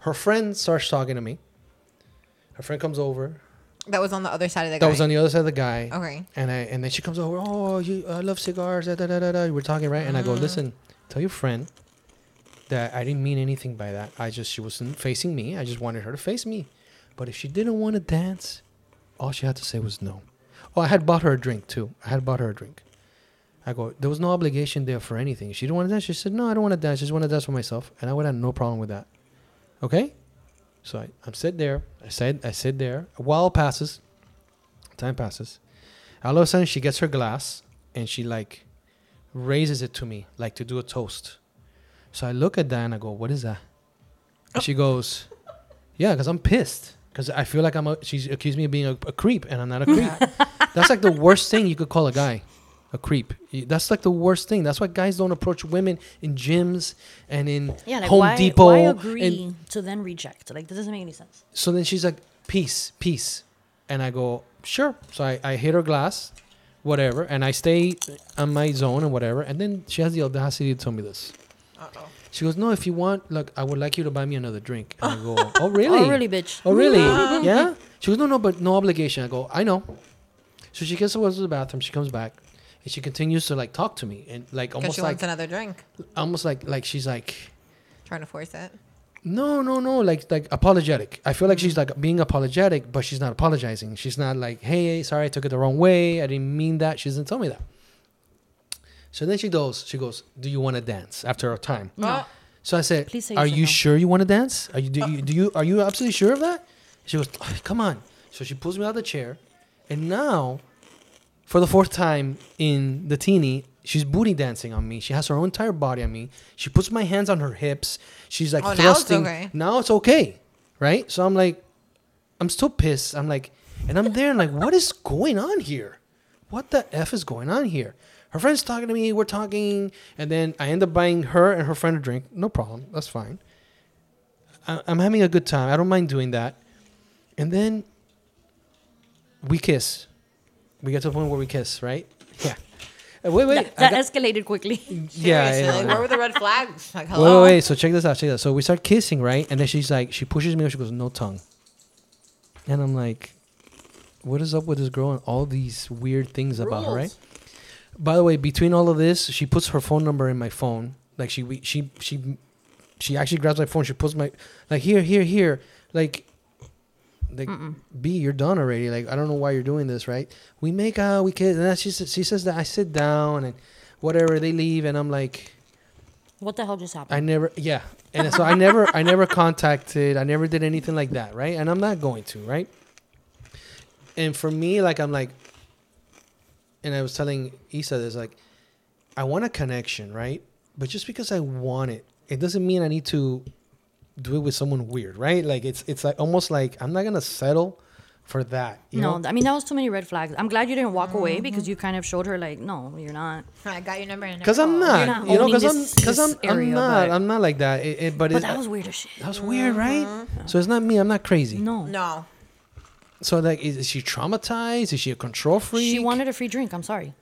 Her friend starts talking to me. Her friend comes over. That was on the other side of the guy. That guy. was on the other side of the guy. Okay. And I and then she comes over. Oh, you, I love cigars. Da, da, da, da, da. We're talking right, and I go, mm. listen, tell your friend that I didn't mean anything by that. I just she wasn't facing me. I just wanted her to face me. But if she didn't want to dance, all she had to say was no. Oh, I had bought her a drink too. I had bought her a drink. I go, there was no obligation there for anything. She didn't want to dance. She said, no, I don't want to dance. I just want to dance for myself. And I would have no problem with that. Okay? So I, I'm sit there. I said, I sit there. A while passes. Time passes. All of a sudden, she gets her glass and she like raises it to me, like to do a toast. So I look at that and I go, "What is that?" And she goes, "Yeah, because I'm pissed because I feel like I'm." A, she's accused me of being a, a creep, and I'm not a creep. That's like the worst thing you could call a guy, a creep. That's like the worst thing. That's why guys don't approach women in gyms and in Yeah, like Home why, Depot. why and- agree to then reject? Like this doesn't make any sense. so then she's like, peace, peace. And I go, sure. So I, I hit her glass, whatever, and I stay on my zone and whatever. And then she has the audacity to tell me this. Uh-oh. She goes, no, if you want, look, I would like you to buy me another drink. And I go, oh, really? Oh, really, bitch? Oh, really? yeah? She goes, no, no, but no obligation. I go, I know. So she gets go to the bathroom. She comes back. And she continues to like talk to me and like almost like. Because almost she like wants another drink. almost like like she's like Trying to force it. no, no, no. Like, like apologetic. I feel like she's like being apologetic, but she's not apologizing. She's not like, hey, sorry, I took it the wrong way. I didn't mean that. She doesn't tell me that. So then she goes, she goes, do you want to dance after a time? No. So I said, Please say are yes or you no. sure you want to dance? Are you, do uh. you, do you, are you absolutely sure of that? She goes, "Oh, come on. So she pulls me out of the chair, and now, for the fourth time in the Tini, she's booty dancing on me. She has her whole entire body on me. She puts my hands on her hips. She's like Oh, now it's thrusting. okay. Now it's okay, right? So I'm like, I'm still pissed. I'm like, and I'm there and like, what is going on here? What the f is going on here? Her friend's talking to me. We're talking, and then I end up buying her and her friend a drink. No problem. That's fine. I, I'm having a good time. I don't mind doing that. And then we kiss. We get to the point where we kiss, right? Yeah. Uh, wait, wait. That, that got- escalated quickly. yeah. I Seriously, like, where were the red flags? Like, Wait, hello. wait, wait. So check this out. Check this out. So we start kissing, right? And then she's like, she pushes me. and She goes, no tongue. And I'm like, what is up with this girl and all these weird things about her, right? By the way, between all of this, she puts her phone number in my phone. Like she, we- she, she, she actually grabs my phone. She puts my, like here, here, here. Like, like B, you're done already. Like I don't know why you're doing this, right? We make out, we kiss, and then she says, she says that I sit down and whatever. They leave, and I'm like, What the hell just happened? I never, yeah, and so I never, I never contacted, I never did anything like that, right? And I'm not going to, right? And for me, like I'm like, and I was telling Isa this, like, I want a connection, right? But just because I want it, it doesn't mean I need to do it with someone weird, right? Like it's it's like almost like I'm not gonna settle for that. You no, know? I mean that was too many red flags. I'm glad you didn't walk away Mm-hmm. because you kind of showed her like, no, you're not. I got your number. Because I'm never not, not you know, because I'm, because I'm, this I'm not, but- I'm not like that. It, it, but But it's, that was weird as shit. that was weird, right? Mm-hmm. So it's not me. I'm not crazy. No. Mm-hmm. No. So like, is, is she traumatized? Is she a control freak? She wanted a free drink. I'm sorry.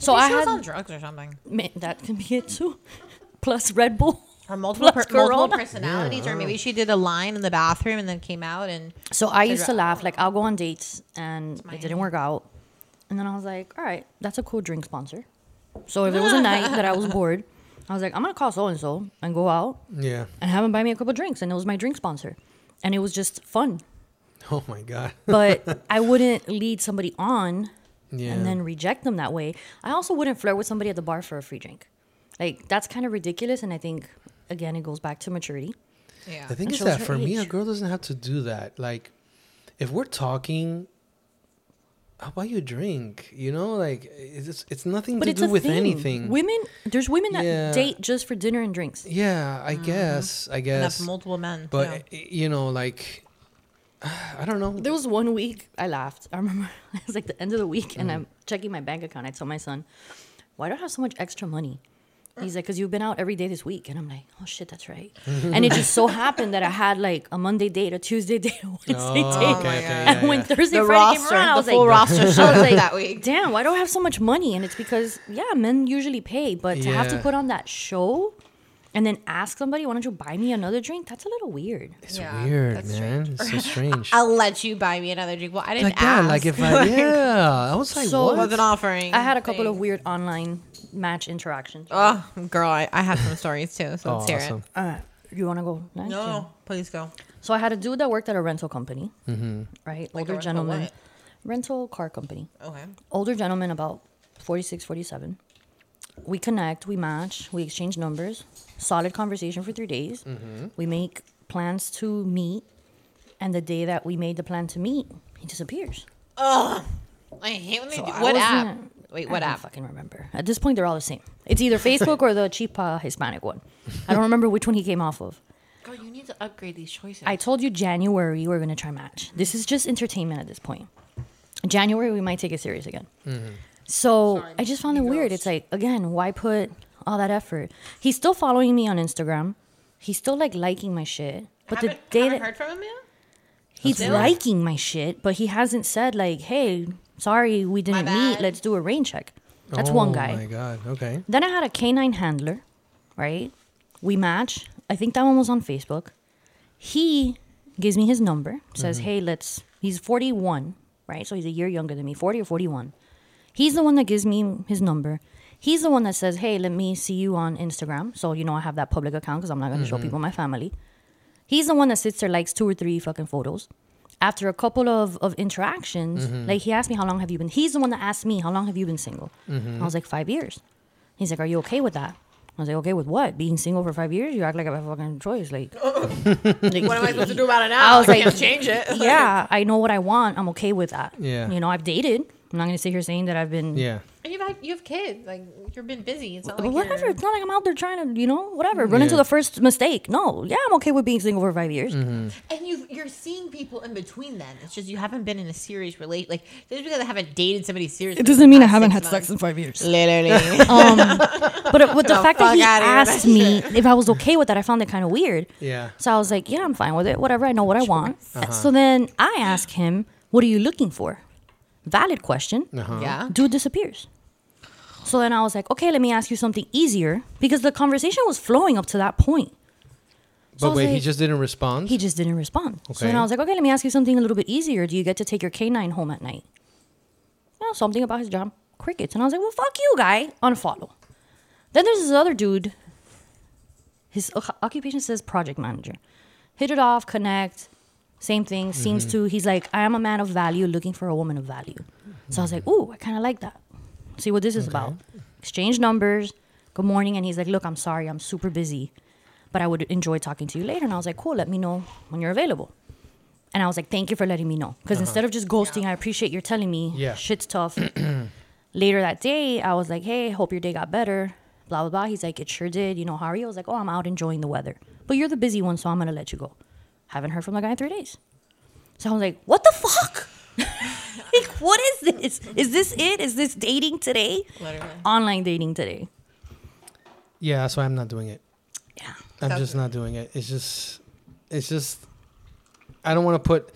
So Maybe I she was had on drugs or something. Man, that can be it too. Plus Red Bull. Or multiple, per- multiple Corona. personalities, or maybe she did a line in the bathroom and then came out and So I used to laugh like I'll go on dates and my it didn't work out, and then I was like, all right, that's a cool drink sponsor. So if it was a night that I was bored, I was like, I'm gonna call so and so and go out Yeah. and have him buy me a couple drinks, and it was my drink sponsor, and it was just fun. Oh my god. But I wouldn't lead somebody on Yeah. and then reject them that way. I also wouldn't flirt with somebody at the bar for a free drink. Like that's kind of ridiculous, and I think again it goes back to maturity. yeah. the thing That is shows that her for me, a girl doesn't have to do that. Like, if we're talking, I'll buy you drink. You know, like it's it's nothing But to it's do with thing. anything. Women, there's women that Yeah. date just for dinner and drinks. yeah, I guess. I And guess. that's multiple men. But yeah. you know, like, I don't know. There was one week I laughed. I remember it was like the end of the week, and Mm. I'm checking my bank account. I told my son, "Why do I have so much extra money?" He's like, "Cause you've been out every day this week," and I'm like, "Oh shit, that's right." and it just so happened that I had like a Monday date, a Tuesday date, a Wednesday Oh, date, okay, oh okay, and yeah, when yeah. Thursday, the Friday came roster, around, I the was full like, roster I was showed like, that week. Damn, why do I have so much money? And it's because yeah, men usually pay, but to have to put on that show. And then ask somebody, why don't you buy me another drink? That's a little weird. It's Yeah, weird, that's man. It's so strange. I'll let you buy me another drink. Well, I didn't like that. ask. Like if I yeah, I was like, So- what? was an offering. I had a couple of weird online match interactions. Oh, girl, I, I have some stories too. So Oh, let's hear awesome. All right, you want to go next? or- No, please go. So I had a dude that worked at a rental company, Mm-hmm. right? Like Older rental gentleman, what? rental car company. Okay. Older gentleman, about 46, 47. We connect, we match, we exchange numbers. Solid conversation for three days. Mm-hmm. We make plans to meet, and the day that we made the plan to meet, he disappears. Ugh. I hate when they So do. I What wasn't- app? Wait, I what don't app? fucking remember. At this point, they're all the same. It's either Facebook or the cheaper Hispanic one. I don't remember which one he came off of. Girl, you need to upgrade these choices. I told you January we're gonna try match. This is just entertainment at this point. January we might take it serious again. So I just found it weird. It's like again, why put all that effort? He's still following me on Instagram. He's still like liking my shit. But the haven't, day that heard from him yet. he's Still? liking my shit, but he hasn't said like, "Hey, sorry we didn't meet. Let's do a rain check." That's oh one guy. Oh my god. Okay. Then I had a canine handler, right? We match. I think that one was on Facebook. He gives me his number, says, mm-hmm. hey, let's, he's 41, right? So he's a year younger than me, 40 or 41. He's the one that gives me his number. He's the one that says, hey, let me see you on Instagram. So, you know, I have that public account because I'm not going to show mm-hmm. people my family. He's the one that sits there, likes two or three fucking photos. After a couple of, of interactions, mm-hmm. like he asked me, how long have you been? He's the one that asked me, how long have you been single? Mm-hmm. I was like, five years. He's like, are you okay with that? I was like, okay with what? Being single for five years? You act like I have a fucking choice. Like, like, What am I supposed to do about it now? I was like, can't change it. yeah, I know what I want. I'm okay with that. Yeah. You know, I've dated. I'm not gonna sit here saying that I've been. Yeah. And you've had, you have kids. Like you've been busy. It's not like whatever. You're, It's not like I'm out there trying to, you know, whatever. Run into the first mistake. No. Yeah, I'm okay with being single for five years. Mm-hmm. and you you're seeing people in between. Then it's just you haven't been in a serious relate. Like just because I haven't dated somebody seriously. It doesn't mean I haven't had six sex in five years. Literally. Um, but it- with the The fact that fuck he outta here with asked me if I was okay with that, I found it kind of weird. Yeah. So I was like, yeah, I'm fine with it. Whatever. I know what I want. So then I ask him, what are you looking for? Valid question. Uh-huh. yeah. Dude disappears. So then I was like, okay, let me ask you something easier because the conversation was flowing up to that point. So But was wait, he just didn't respond. He just didn't respond. So then I was like, okay, let me ask you something a little bit easier. Do you get to take your canine home at night? No, something about his job. Crickets. And I was like, well, fuck you, guy. Unfollow. Then there's this other dude. His occupation says project manager. Hit it off, connect. Same thing. Mm-hmm. Seems to, he's like, I am a man of value looking for a woman of value. So I was like, ooh, I kind of like that. See what this is about. Exchange numbers, good morning. And he's like, look, I'm sorry, I'm super busy, but I would enjoy talking to you later. And I was like, cool, let me know when you're available. And I was like, thank you for letting me know. Because uh-huh. instead of just ghosting, I appreciate you're telling me Yeah. shit's tough. later that day, I was like, hey, hope your day got better. Blah, blah, blah. He's like, it sure did. You know, how are you? I was like, oh, I'm out enjoying the weather. But you're the busy one, so I'm going to let you go. Haven't heard from the guy in three days. So I was like, what the fuck? like, what is this? Is this it? Is this dating today? Literally. Online dating today. Yeah, that's why I'm not doing it. Yeah. I'm That's- just not doing it. It's just, it's just, I don't want to put,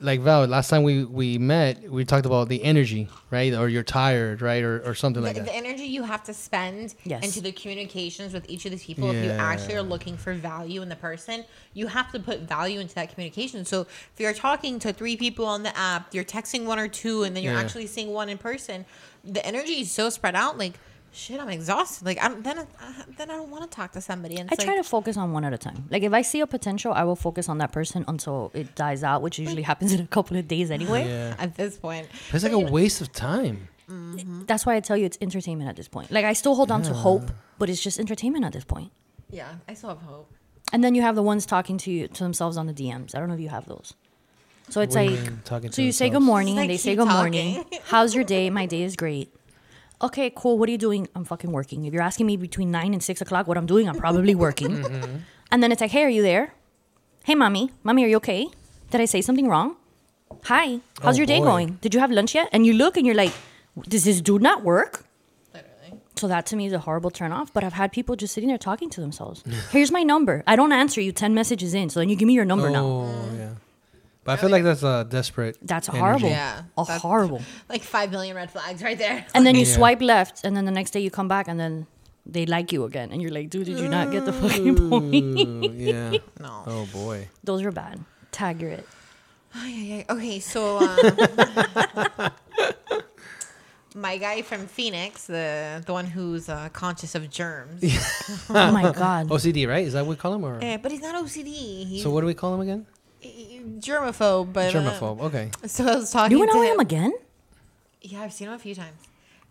like Val. Last time we we met, we talked about the energy, right? Or you're tired, right? Or or something The, like that. the energy you have to spend Yes. into the communications with each of these people, if you actually are looking for value in the person, you have to put value into that communication. So if you're talking to three people on the app, you're texting one or two, and then you're Yeah. actually seeing one in person, the energy is so spread out. Like, shit, I'm exhausted. Like, I'm then I, then I don't want to talk to somebody. And I it's try to focus on one at a time. Like if I see a potential, I will focus on that person until it dies out, which usually happens in a couple of days anyway. Yeah, at this point, it's like a waste of time. Mm-hmm. That's why I tell you it's entertainment at this point. Like I still hold on to hope, but it's just entertainment at this point. yeah, I still have hope. And then you have the ones talking to you to themselves on the DMs. I don't know if you have those. So it's What like mean, talking to so you say good morning Just, and they say keep good morning. How's your day? My day is great. Okay, cool. What are you doing? I'm fucking working. If you're asking me between nine and six o'clock what I'm doing, I'm probably working. Mm-hmm. And then it's like, hey, are you there? Hey, mommy, mommy, are you okay? Did I say something wrong? Hi, how's Oh, your day boy. going? Did you have lunch yet? And you look and you're like, does this dude not work? Literally. So that to me is a horrible turn off. But I've had people just sitting there talking to themselves. Here's my number. I don't answer you 10 messages in. So then you give me your number now. Oh yeah, but I feel like that's a desperate. That's energy. horrible. Yeah, A that's- horrible. Like five million red flags right there. And then you Yeah. swipe left, and then the next day you come back, and then they like you again. And you're like, dude, did you not get the fucking point? Ooh, yeah. No. Oh boy. Those are bad. Tag you're it. Ay, ay, ay. Okay, so um, my guy from Phoenix, the the one who's uh, conscious of germs, Oh my God. OCD, right? Is that what we call him, or Eh, but he's not OCD. He's so? What do we call him again? Germaphobe. But uh, Germaphobe. Okay. so I was talking You to know him. him again? Yeah, I've seen him a few times,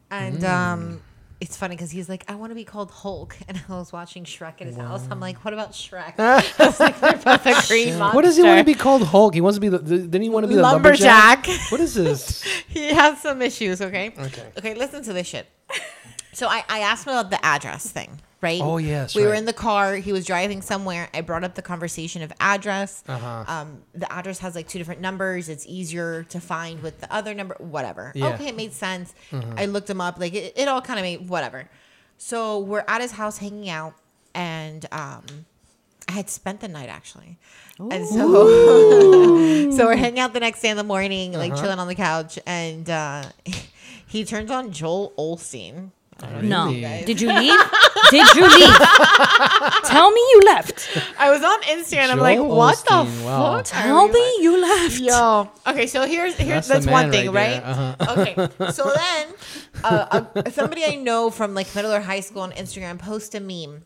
and Mm. um, it's funny because he's like, I want to be called Hulk, and I was watching Shrek at his house. I'm like, what about Shrek? I like, they're both a green monster. What does he want to be called? Hulk. He wants to be. The, the, didn't he want to be the lumberjack? Lumberjack. What is this? he has some issues. Okay. Okay. Okay. Listen to this shit. So I, I asked him about the address thing, right? Oh, yes, We were in the car. He was driving somewhere. I brought up the conversation of address. Uh-huh. Um, the address has like two different numbers. It's easier to find with the other number. Whatever. Yeah. Okay, it made sense. I looked him up. Like it, it all kind of made whatever. So we're at his house hanging out, and um, I had spent the night actually. And so, so we're hanging out the next day in the morning, like chilling on the couch, and uh, he turns on Joel Osteen. No. Did you leave? Did you leave? Tell me you left. I was on Instagram. I'm like, Joel what the Osteen, wow. fuck? Tell me we you left. Yo. Okay, so here's here's That's that's, the one man thing, right right? there. Uh-huh. Okay, so then uh, uh, somebody I know from like middle or high school on Instagram posted a meme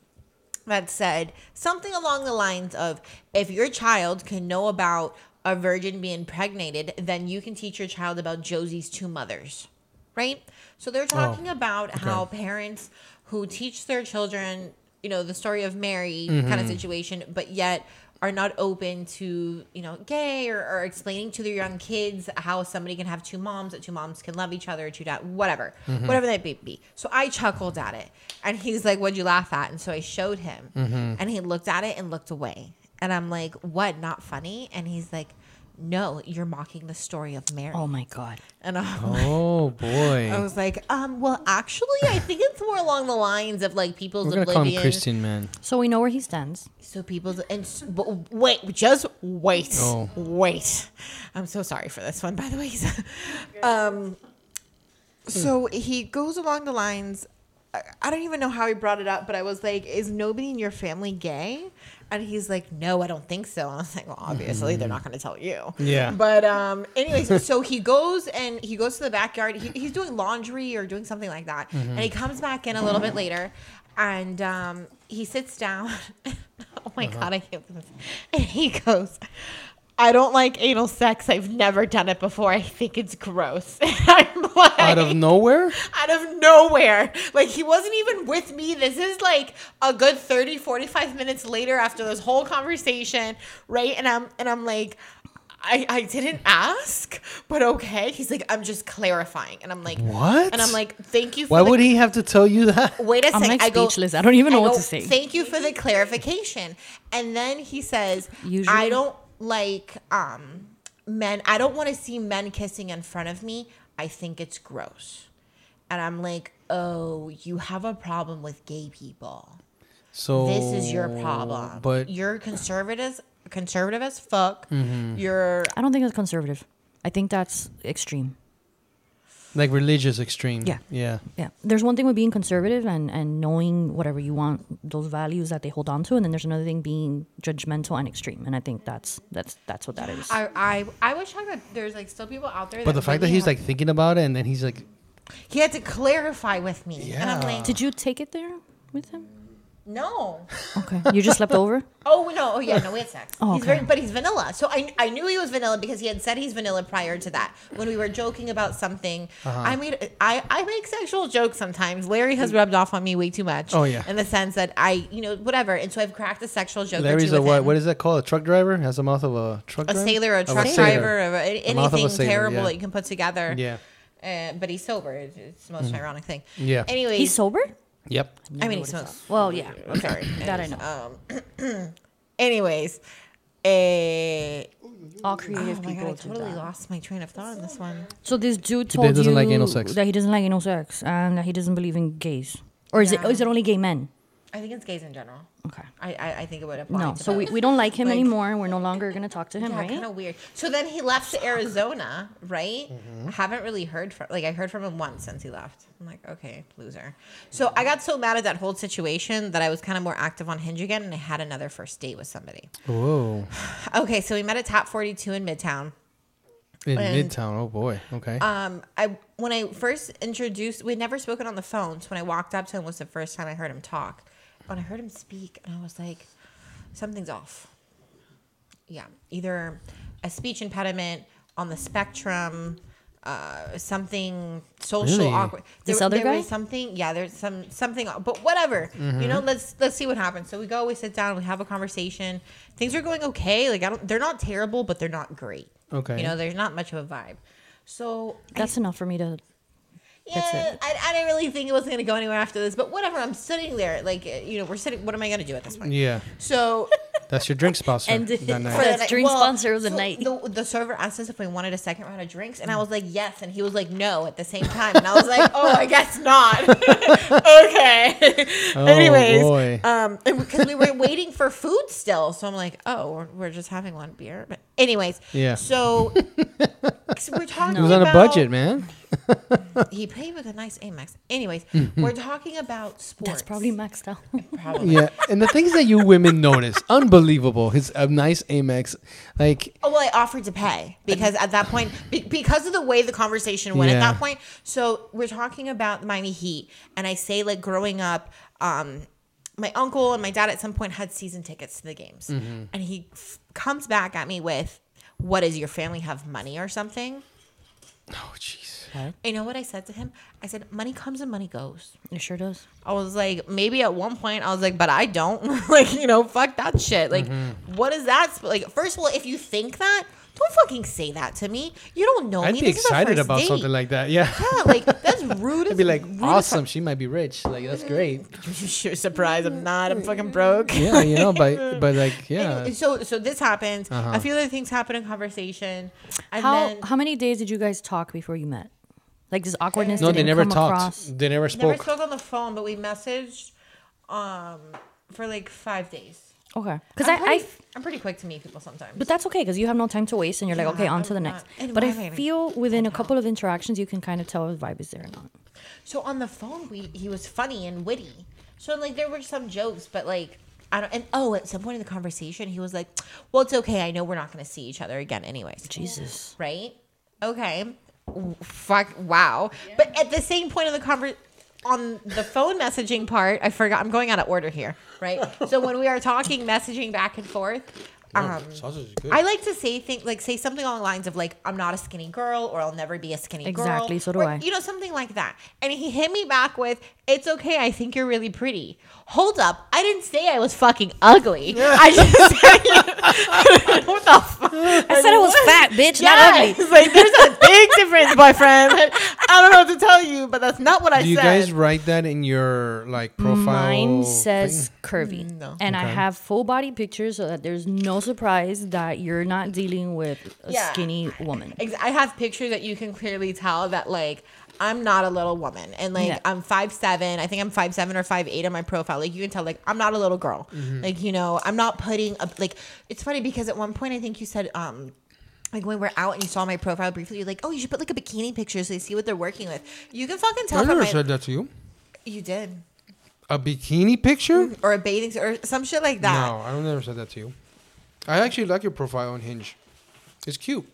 that said something along the lines of, "If your child can know about a virgin being impregnated, then you can teach your child about Josie's two mothers." Right? So they're oh, talking about how parents who teach their children, you know, the story of Mary mm-hmm. kind of situation, but yet are not open to, you know, gay or, or explaining to their young kids how somebody can have two moms, that two moms can love each other, two dad, whatever, mm-hmm. whatever that may be. So I chuckled at it. And he's like, What'd you laugh at? And so I showed him. Mm-hmm. And he looked at it and looked away. And I'm like, What? Not funny? And he's like, No, you're mocking the story of Mary. Oh my God. And I'm Oh boy. I was like, um, well, actually, I think it's more along the lines of like people's We're gonna call him. Christian man. So we know where he stands. So people's and s- but wait, just wait, Oh. wait. I'm so sorry for this one, by the way. um, so he goes along the lines. I- I don't even know how he brought it up, but I was like, "Is nobody in your family gay?" And he's like, "No, I don't think so." And I was like, "Well, obviously, they're not going to tell you." Yeah. But um, anyways, so he goes and he goes to the backyard. He, he's doing laundry or doing something like that, and he comes back in a little bit later, and um, he sits down. oh my god, I can't believe this. And he goes. I don't like anal sex. I've never done it before. I think it's gross. I'm like, Out of nowhere? out of nowhere. Like he wasn't even with me. This is like a good 30 45 minutes later after this whole conversation, right? And I'm and I'm like I, I didn't ask, but okay. He's like, I'm just clarifying. And I'm like, What? And I'm like, thank you for Why the would he have to tell you that? Wait a I'm, second. like, I go, speechless. I don't even know I what go, to say. Thank you for the clarification. And then he says, Usually- I don't like um men. I don't want to see men kissing in front of me. I think it's gross. And I'm like, oh, you have a problem with gay people. So This is your problem. But you're conservative, conservative as fuck. Mm-hmm. You're I don't think it's conservative. I think that's extreme. Like religious extreme. Yeah. Yeah. Yeah. There's one thing with being conservative and, and knowing whatever you want, those values that they hold on to, and then there's another thing being judgmental and extreme. And I think that's that's that's what that is. I, I I wish I could. There's like still people out there. But the fact that he's have- like thinking about it and then he's like, he had to clarify with me, and I'm Yeah. like, Did you take it there with him? No. Okay. You just slept over? Oh no! Oh yeah, no, we had sex. Oh, he's very, but he's vanilla. So I, I knew he was vanilla because he had said he's vanilla prior to that. When we were joking about something, Uh-huh. I made I, I make sexual jokes sometimes. Larry has rubbed off on me way too much. Oh, yeah. in the sense that I you know whatever, and so I've cracked a sexual joke. Larry's a with what? him. What is that called? A truck driver? Has the mouth of a truck a driver? sailor, a Of truck sailor. driver, or a- The a anything sailor, terrible yeah. that you can put together. Yeah. Uh, but he's sober. It's, it's the most ironic thing. Yeah. Anyway, He's sober? Yep. I mean, he smokes. Well, yeah. Sorry, That I know. Um, anyways, uh, All creative oh my people god, I do totally that. lost my train of thought on this one. So this dude told doesn't you like anal sex. that he doesn't like anal sex and that he doesn't believe in gays. Or is it Yeah. is it only gay men? I think it's gays in general. Okay. I I, I think it would apply. No. to So we, we don't like him Like- anymore. We're no longer gonna talk to him, Yeah, right? kind of weird. So then he left to Arizona, right? I haven't really heard from like I heard from him once since he left. I'm like, okay, loser. So I got so mad at that whole situation that I was kind of more active on Hinge again, and I had another first date with somebody. Whoa. Okay, so we met at Tap 42 in Midtown. In And- Midtown. Oh boy. Okay. Um, I when I first introduced, we'd never spoken on the phone. So when I walked up to him, was the first time I heard him talk. When I heard him speak, and I was like, something's off. Yeah, either a speech impediment on the spectrum, uh, something social Really? awkward. This There- other there guy? was something. Yeah, there's some something, but whatever. You know, let's let's see what happens. So we go, we sit down, we have a conversation. Things are going okay. Like I don't, they're not terrible, but they're not great. Okay. You know, there's not much of a vibe. So That's enough for me to. Yeah, I, I didn't really think it was going to go anywhere after this, but whatever. I'm sitting there, like uh, you know, we're sitting. What am I going to do at this point? yeah. So That's your drink sponsor. And- that night. the That's night- drink sponsor of the night. The, the server asked us if we wanted a second round of drinks, and I was like, yes, and he was like, no, at the same time, and I was like, oh, I guess not. okay. Oh, Anyways, boy. um, because we were waiting for food still, so I'm like, oh, we're, we're just having one beer. But anyways, Yeah. So, so we're talking. It was on a budget, man. He paid with a nice Amex. Anyways, Mm-hmm. we're talking about sports. That's probably maxed out. probably. Yeah. And the things that you women notice, unbelievable. His a nice Amex, like Oh, well, I offered to pay because at that point, be, because of the way the conversation went at that point. So we're talking about the Miami Heat, and I say like growing up, um, my uncle and my dad at some point had season tickets to the games, Mm-hmm. and he f- comes back at me with, "What does your family have money or something?" Oh jeez. You know what I said to him? I said, "Money comes and money goes." It sure does. I was like, maybe at one point, I was like, but I don't. like, you know, fuck that shit. Like, Mm-hmm. what is that? sp- Like, first of all, if you think that, don't fucking say that to me. You don't know I'd me. be This excited first about date. something like that. Yeah. Yeah, like that's rude. I'd be like, awesome. She might be rich. Like that's great. fuck. You're surprised I'm not. I'm fucking broke. Yeah, you know, but but like yeah. And so, so this happens. Uh-huh. A few other things happen in conversation, and How then how many days did you guys talk before you met? Like this awkwardness. No, they didn't never come talked. Across. They never spoke. never spoke. spoke on the phone, but we messaged um for like five days. Okay, because I, pretty, I I'm pretty quick to meet people sometimes. But that's okay because you have no time to waste and you're like, Yeah, okay, on to the I'm next. not- and But I why am I- feel within a couple of interactions, you can kind of tell if the vibe is there or not. So on the phone, we he was funny and witty. So like there were some jokes, but like I don't. And oh, at some point in the conversation, he was like, "Well, it's okay. I know we're not going to see each other again, anyways." Jesus. Right? Okay. W- Fuck. Wow. But at the same point in the conversation. On the phone messaging part, I forgot. I'm going out of order here, right? so when we are talking, messaging back and forth, Um, sausage is good. I like to say things like say something along the lines of like I'm not a skinny girl or I'll never be a skinny girl. Exactly, so do or, I. You know something like that. And he hit me back with, "It's okay. I think you're really pretty." Hold up, I didn't say I was fucking ugly. I just said, what the fuck? I said I was fat, bitch, not Yes, ugly. like there's a big difference, boyfriend. I don't know what to tell you, but that's not what I Do you said. guys write that in your like profile? Mine thing? says curvy. no. And I have full body pictures so that there's no surprise that you're not dealing with a Yeah. skinny woman. I have pictures that you can clearly tell that like I'm not a little woman, and like Yeah. I'm five seven. I think I'm five seven or five eight on my profile. Like you can tell, like I'm not a little girl. Like you know, I'm not putting a like. It's funny because at one point I think you said um. Like when we're out and you saw my profile briefly, you're like, "Oh, you should put like a bikini picture so they see what they're working with." You can fucking tell I never my. said that to you. You did, A bikini picture? or a bathing suit, or some shit like that. No, I don't never said that to you. I actually like your profile on Hinge. It's cute.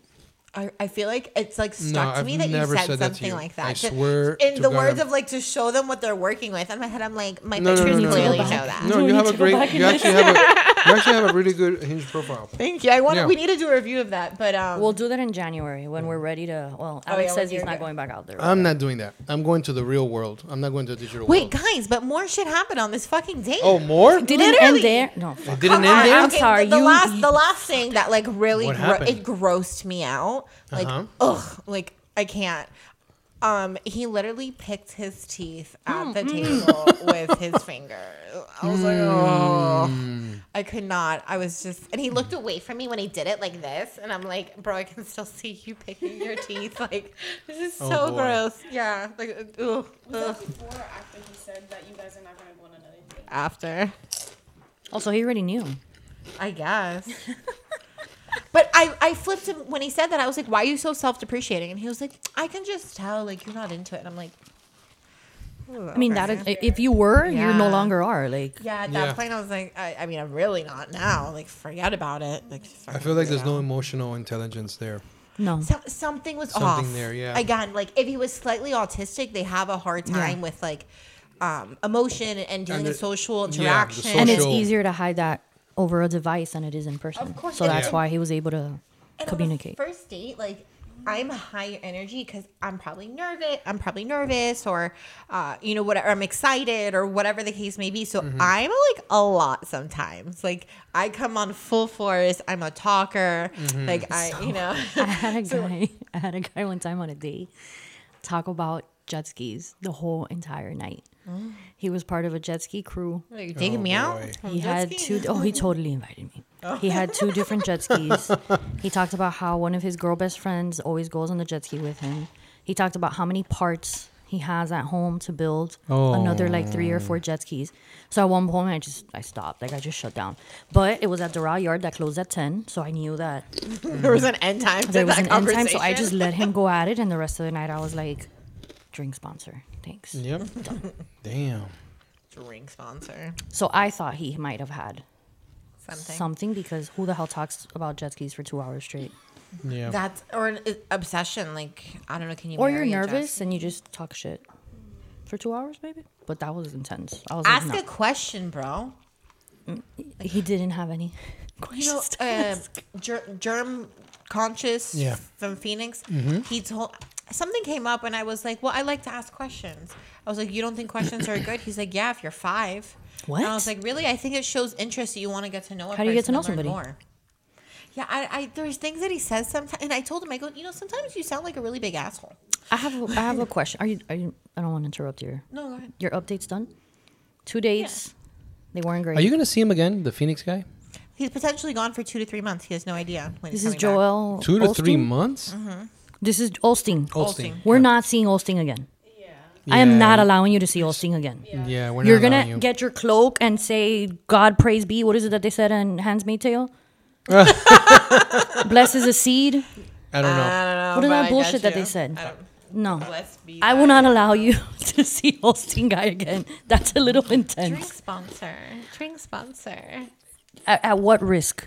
I, I feel like it's like stuck to I've me that you never said, said that to something you. like that. I To- swear In to the God, words I'm- of like to show them what they're working with. In my head, I'm like, my No, no, pictures no, no, clearly no. show that. No, you need have a to go back great. You and actually have a. You actually have a really good Hinge profile. Thank you. I want. Yeah. We need to do a review of that, but um, We'll do that in January when we're ready to. Well, Oh, Alex yeah, says he's not good. going back out there. I'm not doing that. I'm going to the real world. I'm not going to the digital wait, world. Wait, guys, but more shit happened on this fucking date. Oh, more? Didn't Literally. end there. No, It fuck. didn't Come end there. I'm sorry, The, the you- last, the last thing that like really, gro- it grossed me out. Like, Uh-huh. ugh, like I can't. Um, he literally picked his teeth at the table with his fingers. I was like, oh, Mm. I could not. I was just, and he looked away from me when he did it like this, and I'm like, bro, I can still see you picking your teeth. Like, this is Oh, so boy. gross. Yeah, like, ugh, Was ugh. that before or after he said that you guys are not going to go on another date? After. Also, he already knew. I guess. but I, I flipped him when he said that. I was like, why are you so self depreciating? And he was like, I can just tell, like, you're not into it. And I'm like, I mean, that is, if you were, you no Yeah. longer are. Like, yeah, at Yeah. that point, I was like, I, I mean, I'm really not now. Like, forget about it. Like, I feel like there's no emotional intelligence there. no. So, something was Something off. there, yeah. Again, like if he was slightly autistic, they have a hard Yeah. time with like um, emotion and dealing And with the- social yeah, the interaction. and it's social- easier to hide that over a device than it is in person. Of course, So and- that's Yeah. why he was able to And on the communicate. first date, like I'm high energy because I'm probably nervous. I'm probably nervous, or uh, you know, whatever. I'm excited, or whatever the case may be. So Mm-hmm. I'm like a lot sometimes. Like I come on full force. I'm a talker. Mm-hmm. Like I, you know, I had a guy. I had a guy one time on a date talk about jet skis the whole entire night. He was part of a jet ski crew. Are you taking Oh, me out? boy. on He jet had ski? two oh he totally invited me. Oh. He had two different jet skis. He talked about how one of his girl best friends always goes on the jet ski with him. He talked about how many parts he has at home to build another like three or four jet skis. So at one point I just I stopped. Like I just shut down. But it was at the raw yard that closed at ten, so I knew that there was an end time. To there was that an end time. So I just let him go at it and the rest of the night I was like, drink sponsor. Thanks. Yep. Damn. drink sponsor So I thought he might have had something. something because who the hell talks about jet skis for two hours straight? Yeah. That's or an obsession. Like I don't know. Can you? Or you're marry a nervous jet- and you just talk shit for two hours, maybe. But that was intense. I was like, Ask no. a question, bro. he didn't have any You know, questions. to uh, ask. ger- germ conscious Yeah. from Phoenix. Mm-hmm. He told something came up, and I was like, "Well, I like to ask questions." I was like, "You don't think questions are good?" He's like, "Yeah, if you're five. What? And I was like, "Really? I think it shows interest that you want to get to know a How do you get to know somebody? More. Yeah, I, I there's things that he says sometimes, and I told him, I go, you know, sometimes you sound like a really big asshole. I have a, I have a question. Are you are you? I don't want to interrupt your No, go ahead. your updates done. Two dates. They weren't great. Are you gonna see him again, the Phoenix guy? He's potentially gone for two to three months. He has no idea. When this is coming back. Joel. Two to three Osteen? months. Mm-hmm. This is Olsting. Olstein. We're not seeing Olsting again. Yeah. I am not allowing you to see Olsting again. Yeah, we're You're gonna you. get your cloak and say, "God praise be." What is it that they said in Handmaid's Tale? Blesses a seed. I don't know. I don't know. What is that I bullshit that they said? I don't- No, Blessed be I will not allow you to see Holstein guy again. That's a little intense. Drink intense. sponsor. Drink sponsor. At, at what risk?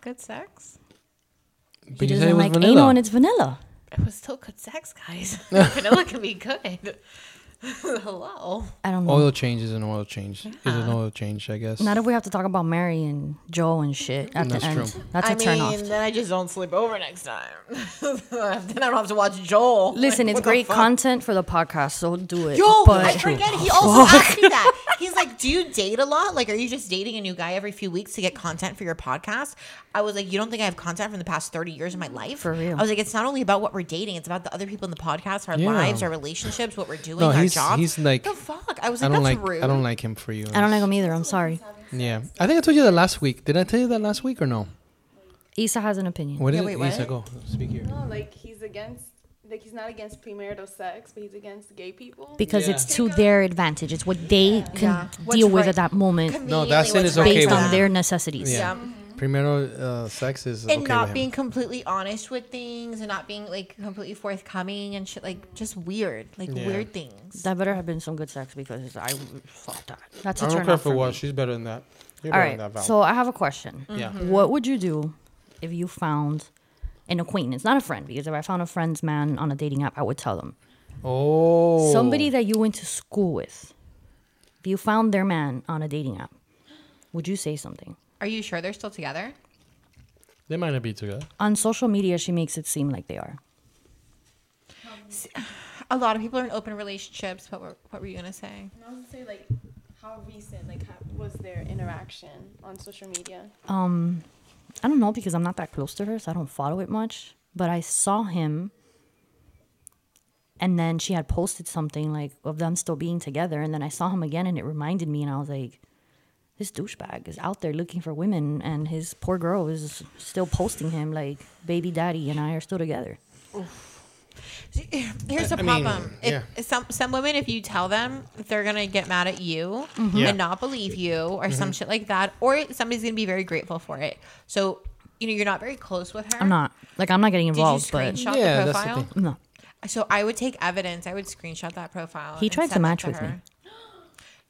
Good sex. But He you said doesn't it was like vanilla. anal and it's vanilla. It was still good sex, guys. Vanilla can be good. Hello. I don't know. Oil change is an oil change. Is an oil change, I guess. Not if we have to talk about Mary and Joel and shit at That's the end. true. That's a I turn mean, off. then I just don't sleep over next time. then I don't have to watch Joel. Listen, Like, it's great content for the podcast, so do it. Yo, but I forget. He also asked me that. He's like, "Do you date a lot? Like, are you just dating a new guy every few weeks to get content for your podcast?" I was like, "You don't think I have content from the past thirty years of my life?" For real. I was like, "It's not only about what we're dating; it's about the other people in the podcast, our Yeah. lives, our relationships, what we're doing, No, our he's- jobs." he's like- the fuck. I was I like, don't "That's like. rude." I don't like him for you. I don't like him either. I'm sorry. Yeah, I think I told you that last week. Did I tell you that last week or no? Isa has an opinion. What is Yeah, it? wait, what? Isa, go speak here. No, like he's against, like he's not against premarital sex, but he's against gay people. Because Yeah. it's to their advantage. It's what they can Yeah. What's deal with right. at that moment No, that's Conveniently it what's okay based on me. their necessities. Yeah. Yeah. Primero uh, sex is and okay not with him. being completely honest with things and not being like completely forthcoming and shit like just weird like Yeah. weird things That better have been some good sex because I fuck that. That's a I turn don't care for for what. me. She's better than that. You're All better right. than that, So I have a question. yeah. What would you do if you found an acquaintance, not a friend? Because if I found a friend's man on a dating app, I would tell them. Oh. Somebody that you went to school with. If you found their man on a dating app, would you say something? Are you sure they're still together They might not be together. On social media, she makes it seem like they are. a lot of people are in open relationships what were, what were you gonna say And I was gonna say like, how recent like how, was their interaction on social media? Um, I don't know because I'm not that close to her, so I don't follow it much. But I saw him, and then she had posted something like of them still being together, and then I saw him again, and it reminded me, and I was like, "This douchebag is out there looking for women, and his poor girl is still posting him like, baby daddy and I are still together." here's the I mean, problem yeah. if some some women if you tell them they're gonna get mad at you mm-hmm. Yeah. and not believe you or some mm-hmm. shit like that or somebody's gonna be very grateful for it so you know you're not very close with her I'm not like I'm not getting did you involved, but screenshot Yeah, the that's the profile thing. no. So I would take evidence. I would screenshot that profile. He tried to send that match with me.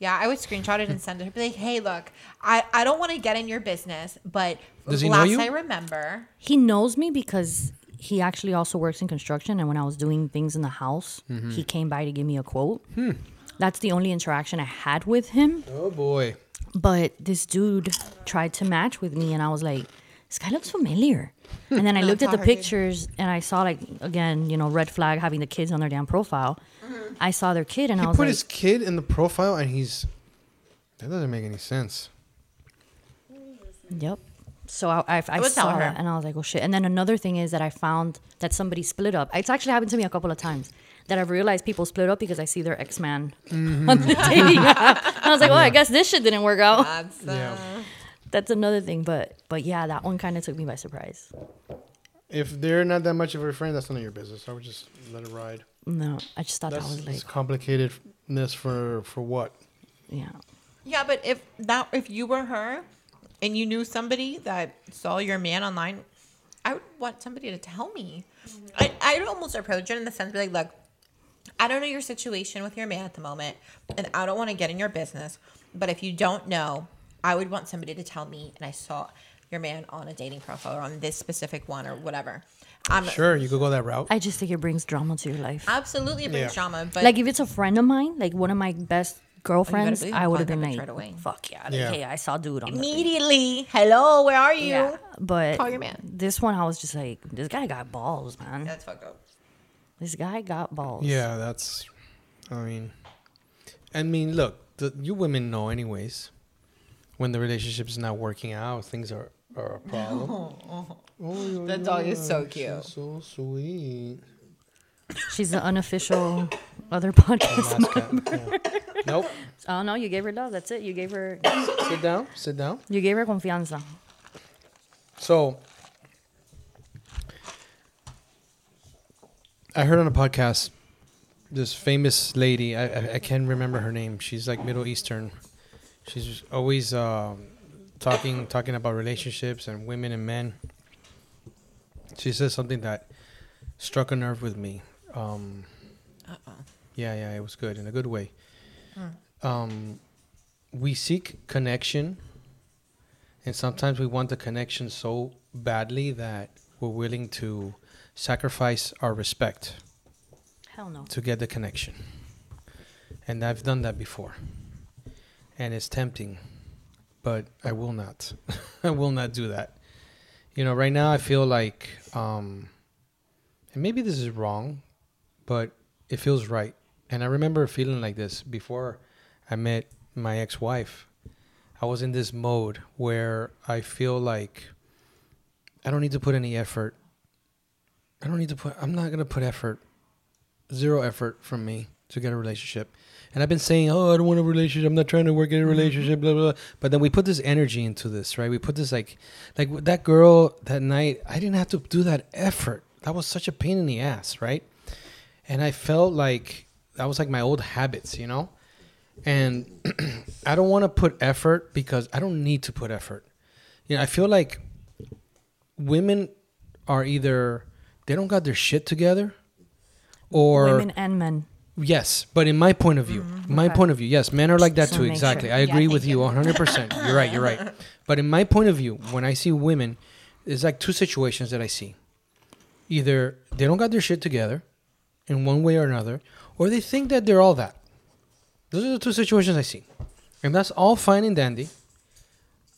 Her. Yeah, I would screenshot it and send it. to her. Be like, hey, look, I, I don't want to get in your business, but Does he know last you? I remember, He knows me because he actually also works in construction. And when I was doing things in the house, Mm-hmm. he came by to give me a quote. Hmm. That's the only interaction I had with him. Oh boy. But this dude tried to match with me, and I was like, this guy looks familiar. And then I looked at the how her dude- pictures, and I saw, like, again, you know, red flag having the kids on their damn profile. I saw their kid, and He I was put like, his kid in the profile, and he's. That doesn't make any sense. Yep. So I, I, I, would tell saw her. that and I was like, oh shit. And then another thing is that I found that somebody split up. It's actually happened to me a couple of times that I've realized people split up because I see their ex man Mm-hmm. on the dating app. I was like, well, I guess this shit didn't work out. that's uh, Yeah. That's another thing. But but yeah, that one kind of took me by surprise. If they're not that much of a friend, that's none of your business. I would just let it ride. No, I just thought That's, that was that's like, complicatedness for for what? yeah. yeah. But if that if you were her, and you knew somebody that saw your man online, I would want somebody to tell me. I I'd almost approach it in the sense, be like, look, I don't know your situation with your man at the moment, and I don't want to get in your business. But if you don't know, I would want somebody to tell me. And I saw your man on a dating profile or on this specific one or whatever. I'm Sure, you could go that route. I just think it brings drama to your life. absolutely it brings Yeah. drama. But like if it's a friend of mine, like one of my best oh, girlfriends, believe I would have been contact like, right away. fuck yeah, like, Yeah. hey, I saw dude on the thing. immediately, hello, where are you? Yeah, but Call your man. This one, I was just like, this guy got balls, man. That's fucked up. This guy got balls. Yeah, that's. I mean, I mean, look, the, you women know anyways. When the relationship is not working out, things are, are a problem. Oh, That dog is so she's cute. so sweet. She's the unofficial other podcast. Mascot. yeah. Nope. Oh no, you gave her love. That's it. You gave her, Sit down. Sit down. you gave her confianza. So, I heard on a podcast this famous lady. I, I, I can't remember her name. She's like Middle Eastern. She's always um, talking talking about relationships and women and men. She says something that struck a nerve with me. Um, yeah, yeah, it was good in a good way. Um, we seek connection and sometimes we want the connection so badly that we're willing to sacrifice our respect Hell no. to get the connection. and I've done that before, and it's tempting, but I will not. I will not do that. You know, right now I feel like, um, and maybe this is wrong, but it feels right. And I remember feeling like this before I met my ex-wife. I was in this mode where I feel like I don't need to put any effort. I don't need to put. I'm not gonna put effort. Zero effort from me to get a relationship. And I've been saying, oh, I don't want a relationship. I'm not trying to work in a mm-hmm. relationship. Blah blah. blah. But then we put this energy into this, right? We put this like, like that girl that night. I didn't have to do that effort. That was such a pain in the ass, right? And I felt like that was like my old habits, you know. And I don't want to put effort because I don't need to put effort. You know, I feel like women are either they don't got their shit together or Women and men. Yes but in my point of view my Okay. point of view yes men are like that Just too exactly sure. i agree thank with you 100% you're right you're right. But in my point of view when i see women there's like two situations that i see. Either they don't got their shit together in one way or another or they think that they're all that. Those are the two situations i see. And that's all fine and dandy.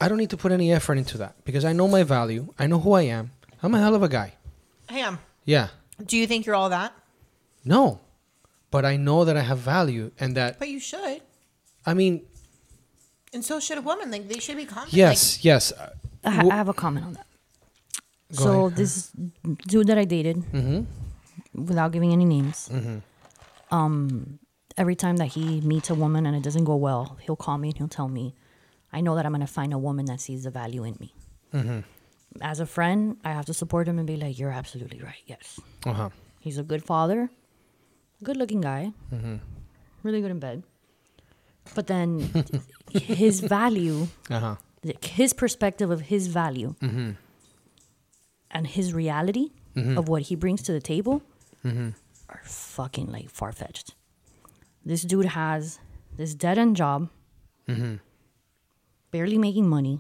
I don't need to put any effort into that because i know my value. I know who i am. I'm a hell of a guy. I am. yeah. Do you think you're all that? no but i know that i have value and that But you should. i mean And so should a woman. Like they should be confident. yes yes I, ha- I have a comment on that. Go so ahead. this dude that I dated, without giving any names, um, every time that he meets a woman and it doesn't go well, he'll call me and he'll tell me, "I know that I'm gonna find a woman that sees the value in me." As a friend, I have to support him and be like, "You're absolutely right. Yes, uh-huh he's a good father, good-looking guy, mm-hmm. really good in bed." But then his value uh-huh his perspective of his value mm-hmm. and his reality mm-hmm. of what he brings to the table are fucking like far fetched. This dude has this dead end job, barely making money,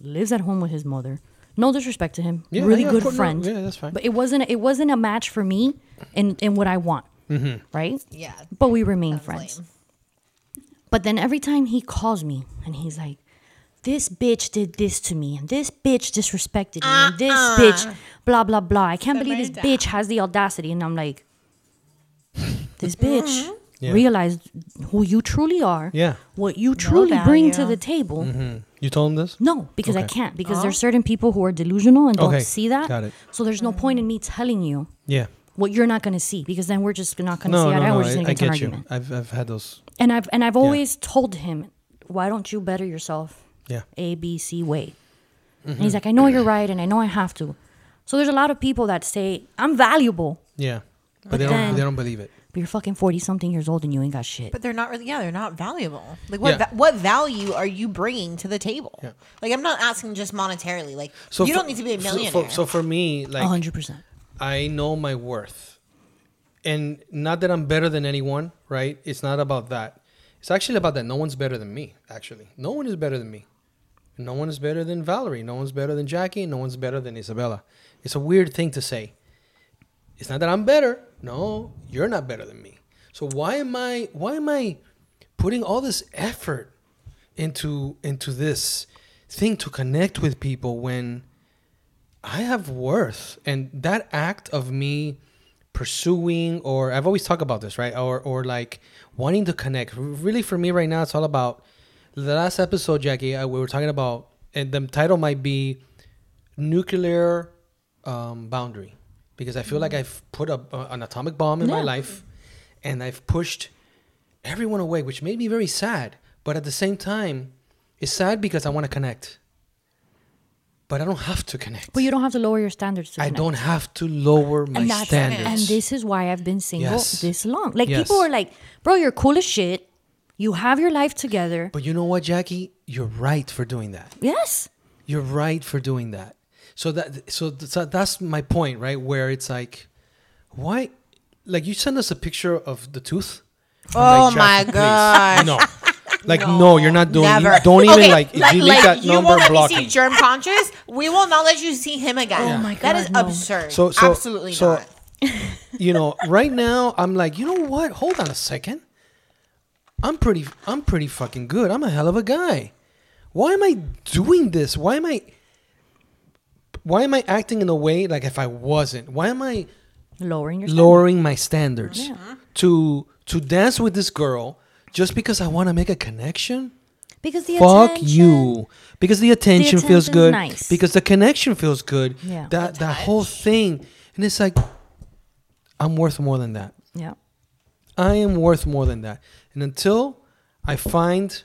lives at home with his mother. No disrespect to him, Yeah, really yeah, good course, no, friend. yeah, that's fine. But it wasn't it wasn't a match for me in in what I want, Mm-hmm. right? Yeah. But we remain friends. lame. But then every time he calls me and he's like, this bitch did this to me and this bitch disrespected me and this bitch blah blah blah. I can't believe this Uh-uh. write it bitch has the audacity. And I'm like, this bitch Yeah. realized who you truly are, Yeah. what you truly bring to the table. Mm-hmm. You told him this? No, because I can't. Because there's certain people who are delusional and don't Okay, see that. got it. So there's no point in me telling you Yeah. What you're not going to see because then we're just not going to No, see eye no, to eye. no. We're just I, going to I get into an get you. argument. I've I've had those. And I've and I've always told him, why don't you better yourself Yeah. A B C way? And Mm-hmm. he's like, I know you're right, and I know I have to. So there's a lot of people that say I'm valuable, Yeah. But they But don't they don't believe it. but you're fucking forty something years old and you ain't got shit. But they're not really. Yeah, they're not valuable. Like what? Yeah. va- what value are you bringing to the table? Yeah. Like I'm not asking just monetarily. Like So you for- don't need to be a so- millionaire. For, so for me, A like hundred percent. I know my worth. And not that I'm better than anyone, right? It's not about that. It's actually about that no one's better than me, actually. No one is better than me. No one is better than Valerie. No one's better than Jackie. No one's better than Isabella. It's a weird thing to say. It's not that I'm better. No, you're not better than me. So why am I why am I putting all this effort into into this thing to connect with people when I have worth, and that act of me pursuing, or I've always talked about this, right? Or or like wanting to connect. Really, for me right now, it's all about the last episode, Jackie. I, we were talking about, and the title might be nuclear um, boundary, because I feel like I've put a, a- an atomic bomb in my life, and I've pushed everyone away, which made me very sad. But at the same time, it's sad because I want to connect. But I don't have to connect. But you don't have to lower your standards. To I connect. don't have to lower my and that's standards. and this is why I've been single Yes. this long. Like Yes. people are like, bro, you're cool as shit. You have your life together. but you know what, Jackie? You're right for doing that. yes. You're right for doing that. So that so, th- so that's my point, right? Where it's like, why? Like you send us a picture of the tooth. I'm Oh like, my god! No, like no. you're not doing. Never. You don't even Okay, like delete like that you number. won't block see him. germ conscious. We will not let you see him again. Oh my That is God, no. absurd. So, so Absolutely so, not. you know, right now I'm like, you know what? Hold on a second. I'm pretty I'm pretty fucking good. I'm a hell of a guy. Why am I doing this? Why am I why am I acting in a way like if I wasn't? Why am I Lowering your lowering my standards Yeah. to to dance with this girl just because I want to make a connection? because the Fuck attention- you. Because the attention feels good. nice. Because the connection feels good. Yeah. That that whole thing. And it's like I'm worth more than that. Yeah. I am worth more than that. And until I find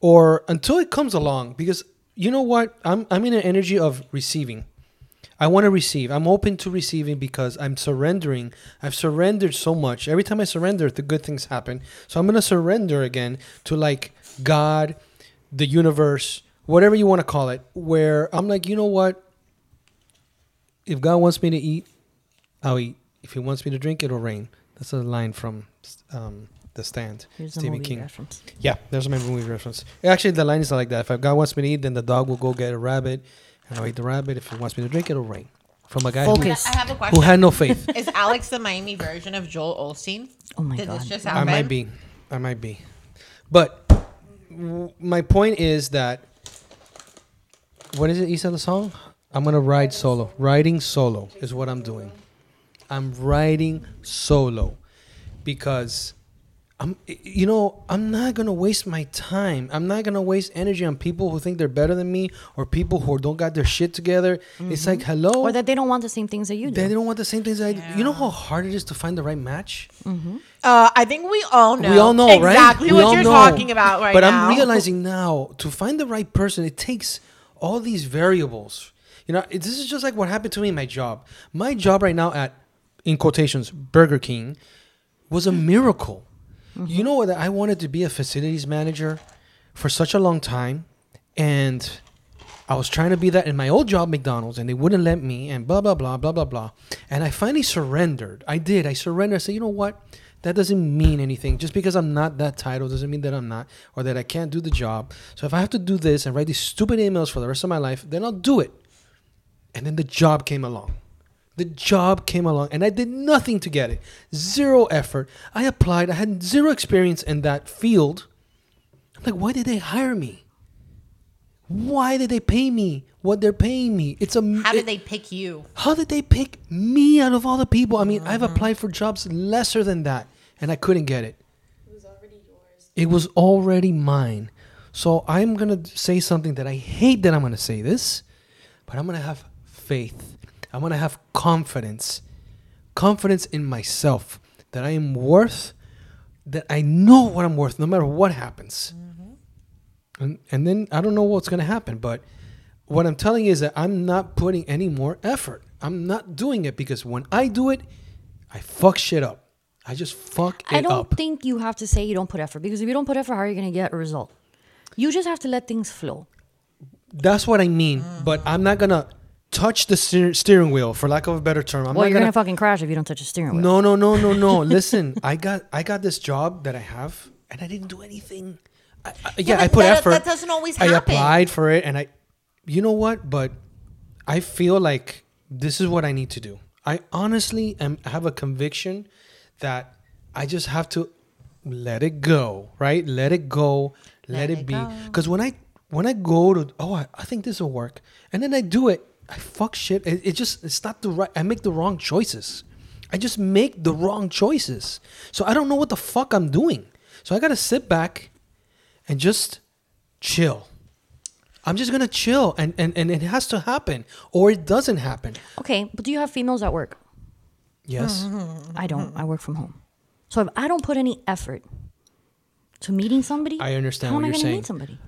or until it comes along, because you know what? I'm I'm in an energy of receiving. I want to receive. I'm open to receiving because I'm surrendering. I've surrendered so much. Every time I surrender, the good things happen. So I'm gonna surrender again to like God, the universe, whatever you want to call it, where I'm like, you know what? If God wants me to eat, I'll eat. If He wants me to drink, it'll rain. That's a line from um, The Stand, Here's Stephen movie King. reference. Yeah, there's my movie reference. Actually, the line is not like that. If God wants me to eat, then the dog will go get a rabbit, and I'll eat the rabbit. If he wants me to drink, it'll rain. From a guy who, Focus. I have a question. who had no faith. Is Alex the Miami version of Joel Osteen? Oh my Did god. this just I happen? might be. I might be. But w- my point is that what is it? You said the song? I'm gonna ride solo. Riding solo is what I'm doing. I'm riding solo because I'm you know, I'm not going to waste my time. I'm not going to waste energy on people who think they're better than me or people who don't got their shit together. It's like, "Hello." Or that they don't want the same things that you do. they don't want the same things I do. You know how hard it is to find the right match? Uh, I think we all know. We all know, right? exactly what you're know. talking about right but now. I'm realizing now to find the right person, it takes all these variables. You know, it, this is just like what happened to me in my job. My job right now at, in quotations, Burger King, was a miracle. You know what? I wanted to be a facilities manager for such a long time, and I was trying to be that in my old job, McDonald's, and they wouldn't let me, and blah blah blah blah blah blah. And I finally surrendered. I did. I surrendered. I said, you know what? That doesn't mean anything. Just because I'm not that title doesn't mean that I'm not, or that I can't do the job. So if I have to do this and write these stupid emails for the rest of my life, then I'll do it. And then the job came along. The job came along, and I did nothing to get it. Zero effort. I applied. I had zero experience in that field. I'm like, why did they hire me? Why did they pay me what they're paying me? It's a How it- did they pick you? how did they pick me out of all the people? I mean, I've mm-hmm. applied for jobs lesser than that, and I couldn't get it. It was already yours. It was already mine. So I'm gonna say something that I hate that I'm gonna say this, but I'm gonna have faith. I'm gonna have confidence, confidence in myself that I am worth, that I know what I'm worth, no matter what happens. Mm-hmm. And and then I don't know what's gonna happen, but what I'm telling you is that I'm not putting any more effort. I'm not doing it because when I do it, I fuck shit up. I just fuck it I don't up. think you have to say you don't put effort because if you don't put effort, how are you going to get a result? You just have to let things flow. That's what I mean. Mm. But I'm not gonna touch the steer- steering wheel, for lack of a better term. I'm well, not you're gonna. going to fucking crash if you don't touch the steering wheel. no, no, no, no, no. Listen, I got I got this job that I have, and I didn't do anything. I, I, yeah, but I put that- effort. that doesn't always happen. I applied for it, and I, you know what? But I feel like this is what I need to do. I honestly am have a conviction that I just have to let it go, right? Let it go, let, Let it, it be. Because when I when I go to oh I, I think this will work, and then I do it, I fuck shit. It, it just it's not the right. I make the wrong choices. I just make the wrong choices. So I don't know what the fuck I'm doing. So I gotta sit back and just chill. I'm just gonna chill, and and and it has to happen, or it doesn't happen. Okay, but do you have females at work? Yes. I don't. I work from home. So if I don't put any effort to meeting somebody, I understand how what am I you're gonna saying. meet somebody?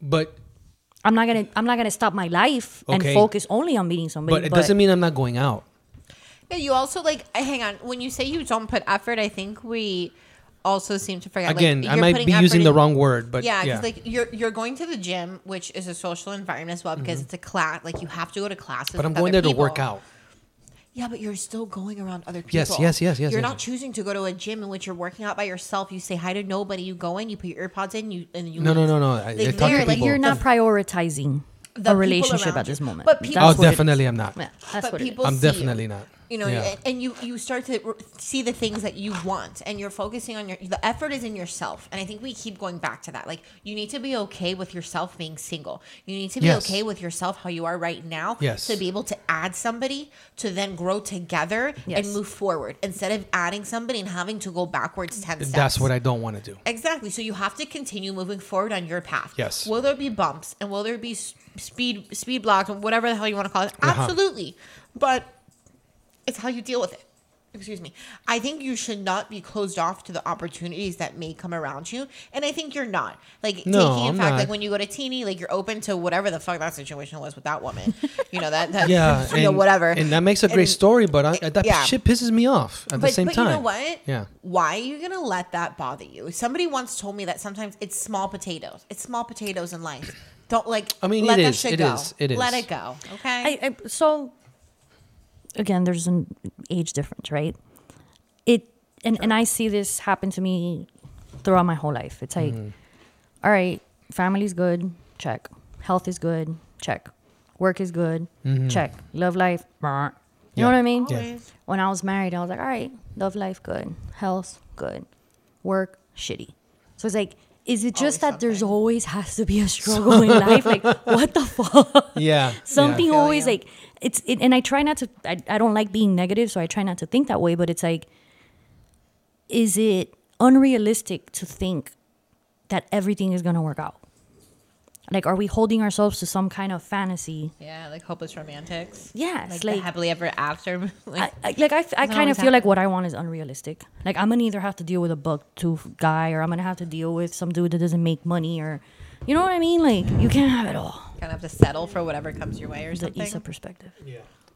But I'm not gonna. I'm not gonna stop my life and focus only on meeting somebody. but it doesn't mean I'm not going out. Yeah, you also like. uh, Hang on. When you say you don't put effort, I think we also seem to forget. Again, like, I you're might be effort using the wrong word, but yeah, yeah, because like you're you're going to the gym, which is a social environment as well, because it's a class. Like you have to go to classes. Mm-hmm. but I'm with going other there to work out. Yeah, but you're still going around other people. Yes, yes, yes, yes, You're yes, not yes. choosing to go to a gym in which you're working out by yourself. You say hi to nobody. You go in, you put your earpods in, you and you. No, no, leave. no, no. I- I talk to like, people. You're not prioritizing The a relationship at this moment. But people- Oh, That's what it is. definitely I'm not. Yeah, that's But what it is. people I'm see you. definitely not. You know, Yeah. and, and you you start to see the things that you want, and you're focusing on your. The effort is in yourself, and I think we keep going back to that. Like you need to be okay with yourself being single. You need to be Yes. okay with yourself how you are right now. Yes. To be able to add somebody to then grow together Yes. and move forward instead of adding somebody and having to go backwards ten steps. That's what I don't want to do. Exactly. So you have to continue moving forward on your path. Yes. Will there be bumps and will there be speed speed blocks and whatever the hell you want to call it? Uh-huh. Absolutely. But it's how you deal with it. Excuse me. I think you should not be closed off to the opportunities that may come around you, and I think you're not. Like No, taking in I'm fact, not. like when you go to Tini, like you're open to whatever the fuck that situation was with that woman. you know that that Yeah, you know whatever. and that makes a great And- story. But I, that yeah. shit pisses me off at the same but time. But you know what? Yeah. Why are you gonna let that bother you? Somebody once told me that sometimes it's small potatoes. It's small potatoes in life. Don't like. I mean, let it that is, shit it go. is, it is. Let it go. Okay. I, I so again there's an age difference right? It and, and i see this happen to me throughout my whole life. It's like mm-hmm. all right family's good check. Health is good check. Work is good mm-hmm. check. Love life brr. you know what i mean? Yeah. When i was married i was like all right love life good health good work shitty. So it's like is it just Always that there's always has to be a struggle in life? Like what the fuck? Yeah. something yeah. always you. like it's it, and i try not to I, I don't like being negative so i try not to think that way but it's like is it unrealistic to think that everything is going to work out like are we holding ourselves to some kind of fantasy yeah, like hopeless romantics. yes Like, like, happily ever after. Like, I, I, like I, I kind of feel like what I want is unrealistic. Like I'm gonna either have to deal with a buck tooth guy, or I'm gonna have to deal with some dude that doesn't make money, or you know what I mean. Like you can't have it all. kind of have to settle for whatever comes your way or The something. Issa perspective.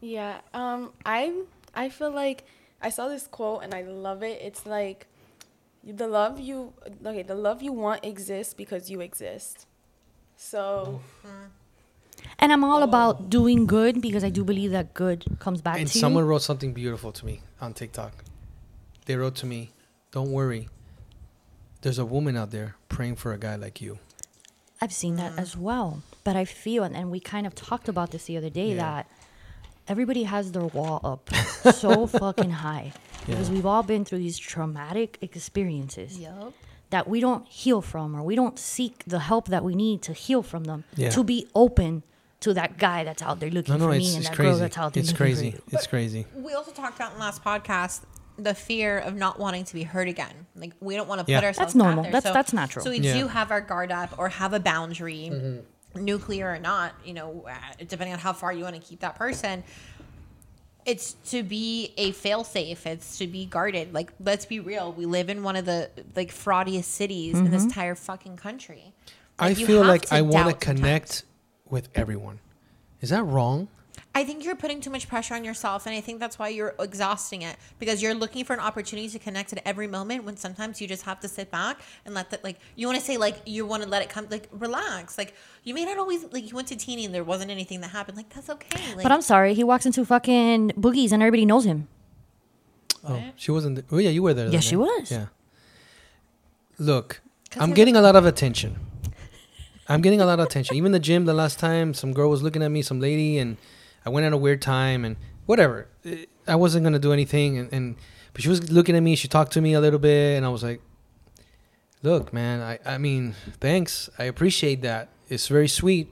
Yeah. Um. I I feel like I saw this quote and I love it. It's like, the love you okay, the love you want exists because you exist. So And I'm all about doing good because I do believe that good comes back And to you. And someone wrote something beautiful to me on TikTok. They wrote to me, "Don't worry. There's a woman out there praying for a guy like you." I've seen that mm. as well. But I feel, and, and we kind of talked about this the other day, Yeah. that everybody has their wall up so fucking high because we've all been through these traumatic experiences. Yup. that we don't heal from or we don't seek the help that we need to heal from them Yeah. to be open to that guy that's out there looking No, no, for it's, me and it's that girl crazy. that's out there It's looking crazy. for you. It's crazy. We also talked about in the last podcast the fear of not wanting to be hurt again. Like we don't want to Yeah. put ourselves That's normal. out there. That's- so, that's natural. So we Yeah. do have our guard up or have a boundary, Mm-hmm. nuclear or not. You know, uh, depending on how far you want to keep that person. It's to be a failsafe. It's to be guarded. Like let's be real. We live in one of the like fraudiest cities in this entire fucking country. I Like, you feel like I want to doubt sometimes. connect with everyone. Is that wrong? I think you're putting too much pressure on yourself, and I think that's why you're exhausting it because you're looking for an opportunity to connect at every moment. When sometimes you just have to sit back and let that, like, you want to say, like, you want to let it come, like, relax. Like, you may not always, like, you went to Tini and there wasn't anything that happened. Like, that's okay. Like, But I'm sorry, he walks into fucking boogies and everybody knows him. Oh, she wasn't. th- oh yeah, you were there. Yes, that she night. was. Yeah. Look, I'm getting a lot of attention. I'm getting a lot of attention. Even the gym the last time, some girl was looking at me, some lady, and I went at a weird time and whatever. I wasn't gonna do anything, and, and but she was looking at me. She talked to me a little bit, and I was like, "Look, man. I I mean, thanks. I appreciate that. It's very sweet.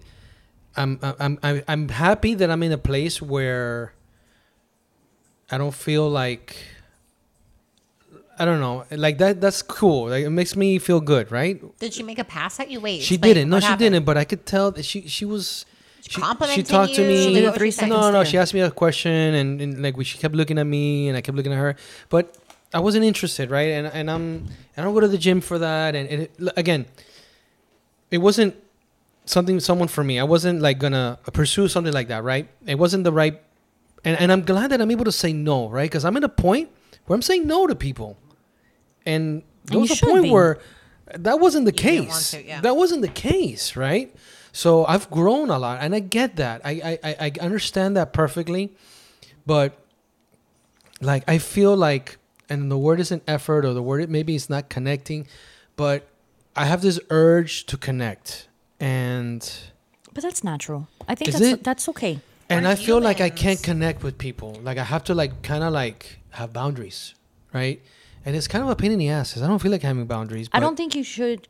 I'm I'm I'm I'm happy that I'm in a place where I don't feel like." I don't know. Like that. That's cool. Like it makes me feel good, right? did she make a pass at you? Wait, She didn't. No, she happened? didn't. But I could tell that she she was. She, complimenting she talked to me. She did a three seconds no, no. stare. She asked me a question, and, and like we, she kept looking at me, and I kept looking at her. But I wasn't interested, right? And and I'm I don't go to the gym for that. And, and it, again, it wasn't something someone for me. I wasn't like gonna pursue something like that, right? It wasn't the right. And and I'm glad that I'm able to say no, right? Because I'm at a point where I'm saying no to people, and there And was a point be. where that wasn't the You case. to, yeah. That wasn't the case, right? So I've grown a lot, and I get that. I, I, I understand that perfectly, but like I feel like, and the word isn't effort, or the word maybe it's not connecting, but I have this urge to connect, and But that's natural. I think that's it? that's okay. and We're I feel like I can't connect with people. Like I have to like kind of like have boundaries, right? And it's kind of a pain in the ass. I don't feel like having boundaries. I don't think you should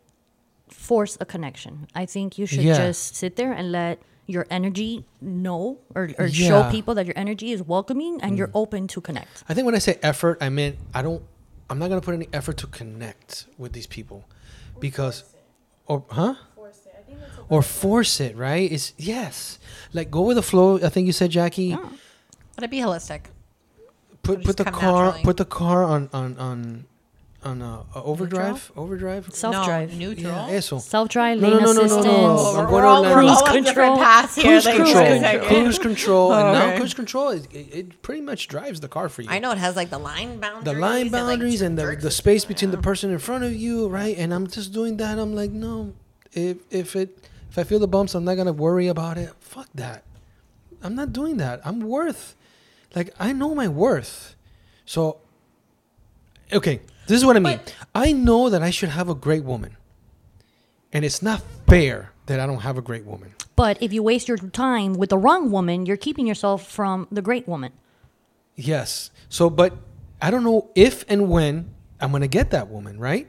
force a connection. I think you should Yeah. just sit there and let your energy know or, or show people that your energy is welcoming and you're mm. open to connect. I think when I say effort, I mean I don't. I'm not gonna put any effort to connect with these people, because, or huh? Force it. I think that's a Or force it, right? It's yes, like go with the flow. I think you said Jackie. But it'd be holistic. Put It'll put the car naturally. put the car on on on on uh, uh, overdrive overdrive. Self drive. No, neutral. Yeah, eso. Self drive, No, lane no, no, no, no, assistance. no. I'm we're, going all, on we're all Cruise control. paths here. Cruise like, control, wait a second. cruise control, and now Okay. cruise control it, it pretty much drives the car for you. I know it has like the line boundaries, the boundaries. line and, like, boundaries and the, the space between the person in front of you, right? And I'm just doing that. I'm like, no, if if it if I feel the bumps, I'm not gonna worry about it. Fuck that. I'm not doing that. I'm worth, like I know my worth. So, okay, this is what I mean. But- I know that I should have a great woman, and it's not fair that I don't have a great woman. But if you waste your time with the wrong woman, you're keeping yourself from the great woman. Yes. So, but I don't know if and when I'm gonna get that woman, right?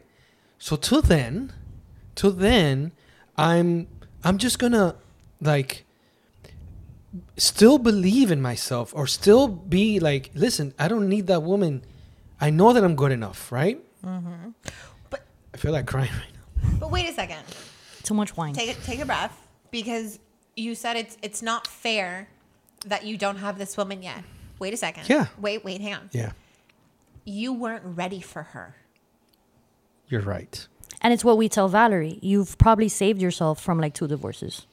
So till then, till then, I'm I'm just gonna like still believe in myself or still be like, listen, I don't need that woman. I know that I'm good enough, right? Mm-hmm. But I feel like crying right now. but wait a second. Too much wine. Take it. Take a breath because you said it's it's not fair that you don't have this woman yet. Wait a second. Yeah. Wait. Wait. Hang on. Yeah, You weren't ready for her. you're right. And it's what we tell Valerie. You've probably saved yourself from like two divorces.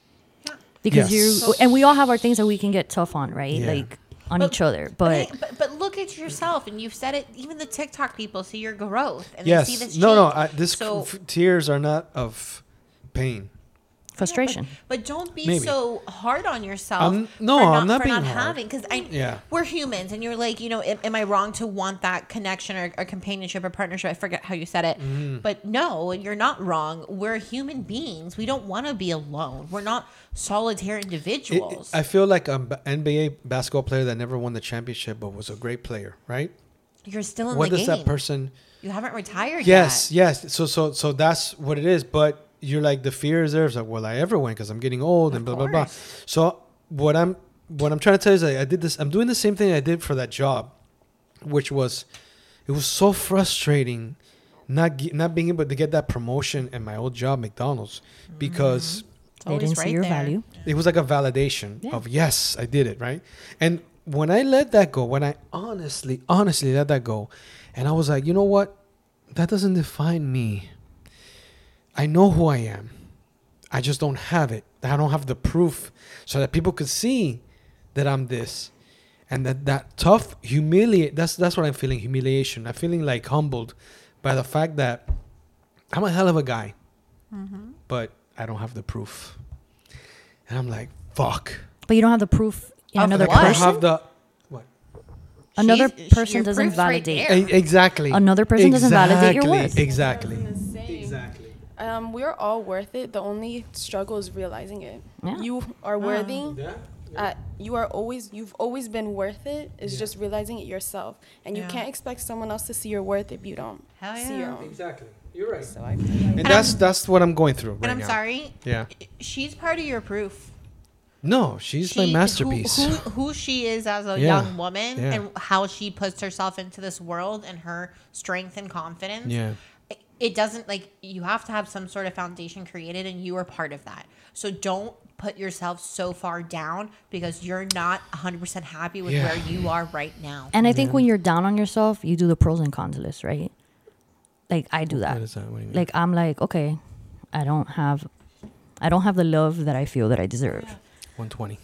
Yeah. Because Yes. you and we all have our things that we can get tough on, right? Yeah. Like on But- each other. But, But hey, but but look at yourself, and you've said it. Even the TikTok people see your growth, and Yes. they see this. No, no. I, this So- f- tears are not of pain. Frustration. But don't be Maybe. so hard on yourself. I'm- no, for I'm not for being not hard. having because I Yeah. we're humans, and you're like, you know, am, am I wrong to want that connection or, or companionship or partnership? I forget how you said it, Mm-hmm. but no, you're not wrong. We're human beings. We don't want to be alone. We're not solitary It- individuals. I feel like an NBA basketball player that never won the championship but was a great player, right? you're still in What the does that person? you haven't retired Yes, yet. Yes, yes. So, so, so that's what it is. But you're like the fear is there. It's like, will I ever win? Because I'm getting old and Of blah blah blah. So what I'm what I'm trying to tell you is like, I did this. I'm doing the same thing I did for that job, which was it was so frustrating, not ge- not being able to get that promotion in my old job, McDonald's, mm-hmm. because. It's They didn't see right your there. value. it was like a validation Yeah. of yes i did it right and when i let that go when i honestly honestly let that go and i was like you know what that doesn't define me i know who i am i just don't have it i don't have the proof so that people could see that i'm this and that that tough humiliate that's that's what i'm feeling humiliation i'm feeling like humbled by the fact that i'm a hell of a guy mm-hmm. but i don't have the proof and i'm like fuck But you don't have the proof in Of another what? I person. have the what Another She's- person doesn't proof's right validate. E- exactly Another person doesn't validate your worth. exactly the same. exactly Um, we are all worth it. The only struggle is realizing it. Yeah. You are worthy. yeah Uh, you are always. You've always been worth it. It's Yeah. just realizing it yourself, and you can't expect someone else to see your worth if you don't Hell see your yeah. own. exactly you're right So I. and that's that's what i'm going through right And I'm now sorry. yeah She's part of your proof. no she's my masterpiece Who, who, who she is as a Yeah. young woman Yeah. and how she puts herself into this world and her strength and confidence. yeah It, it doesn't like you have to have some sort of foundation created and you are part of that. So don't put yourself so far down because you're not 100% happy with Yeah. where you are right now. And I think when you're down on yourself, you do the pros and cons list, right? Like I do that. what is that what do you mean? Like I'm like, okay, I don't have, I don't have the love that I feel that I deserve. 120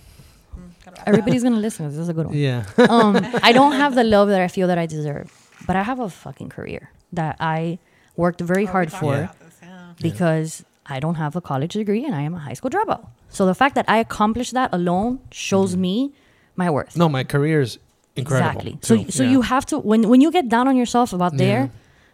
Everybody's gonna listen. This is a good one. yeah um, I don't have the love that I feel that I deserve, but I have a fucking career that I worked very oh, hard for Yeah. because I don't have a college degree and I am a high school dropout. So the fact that I accomplished that alone shows mm-hmm. me my worth. no my career is incredible Exactly. So too. so Yeah. you have to when when you get down on yourself about Yeah. there,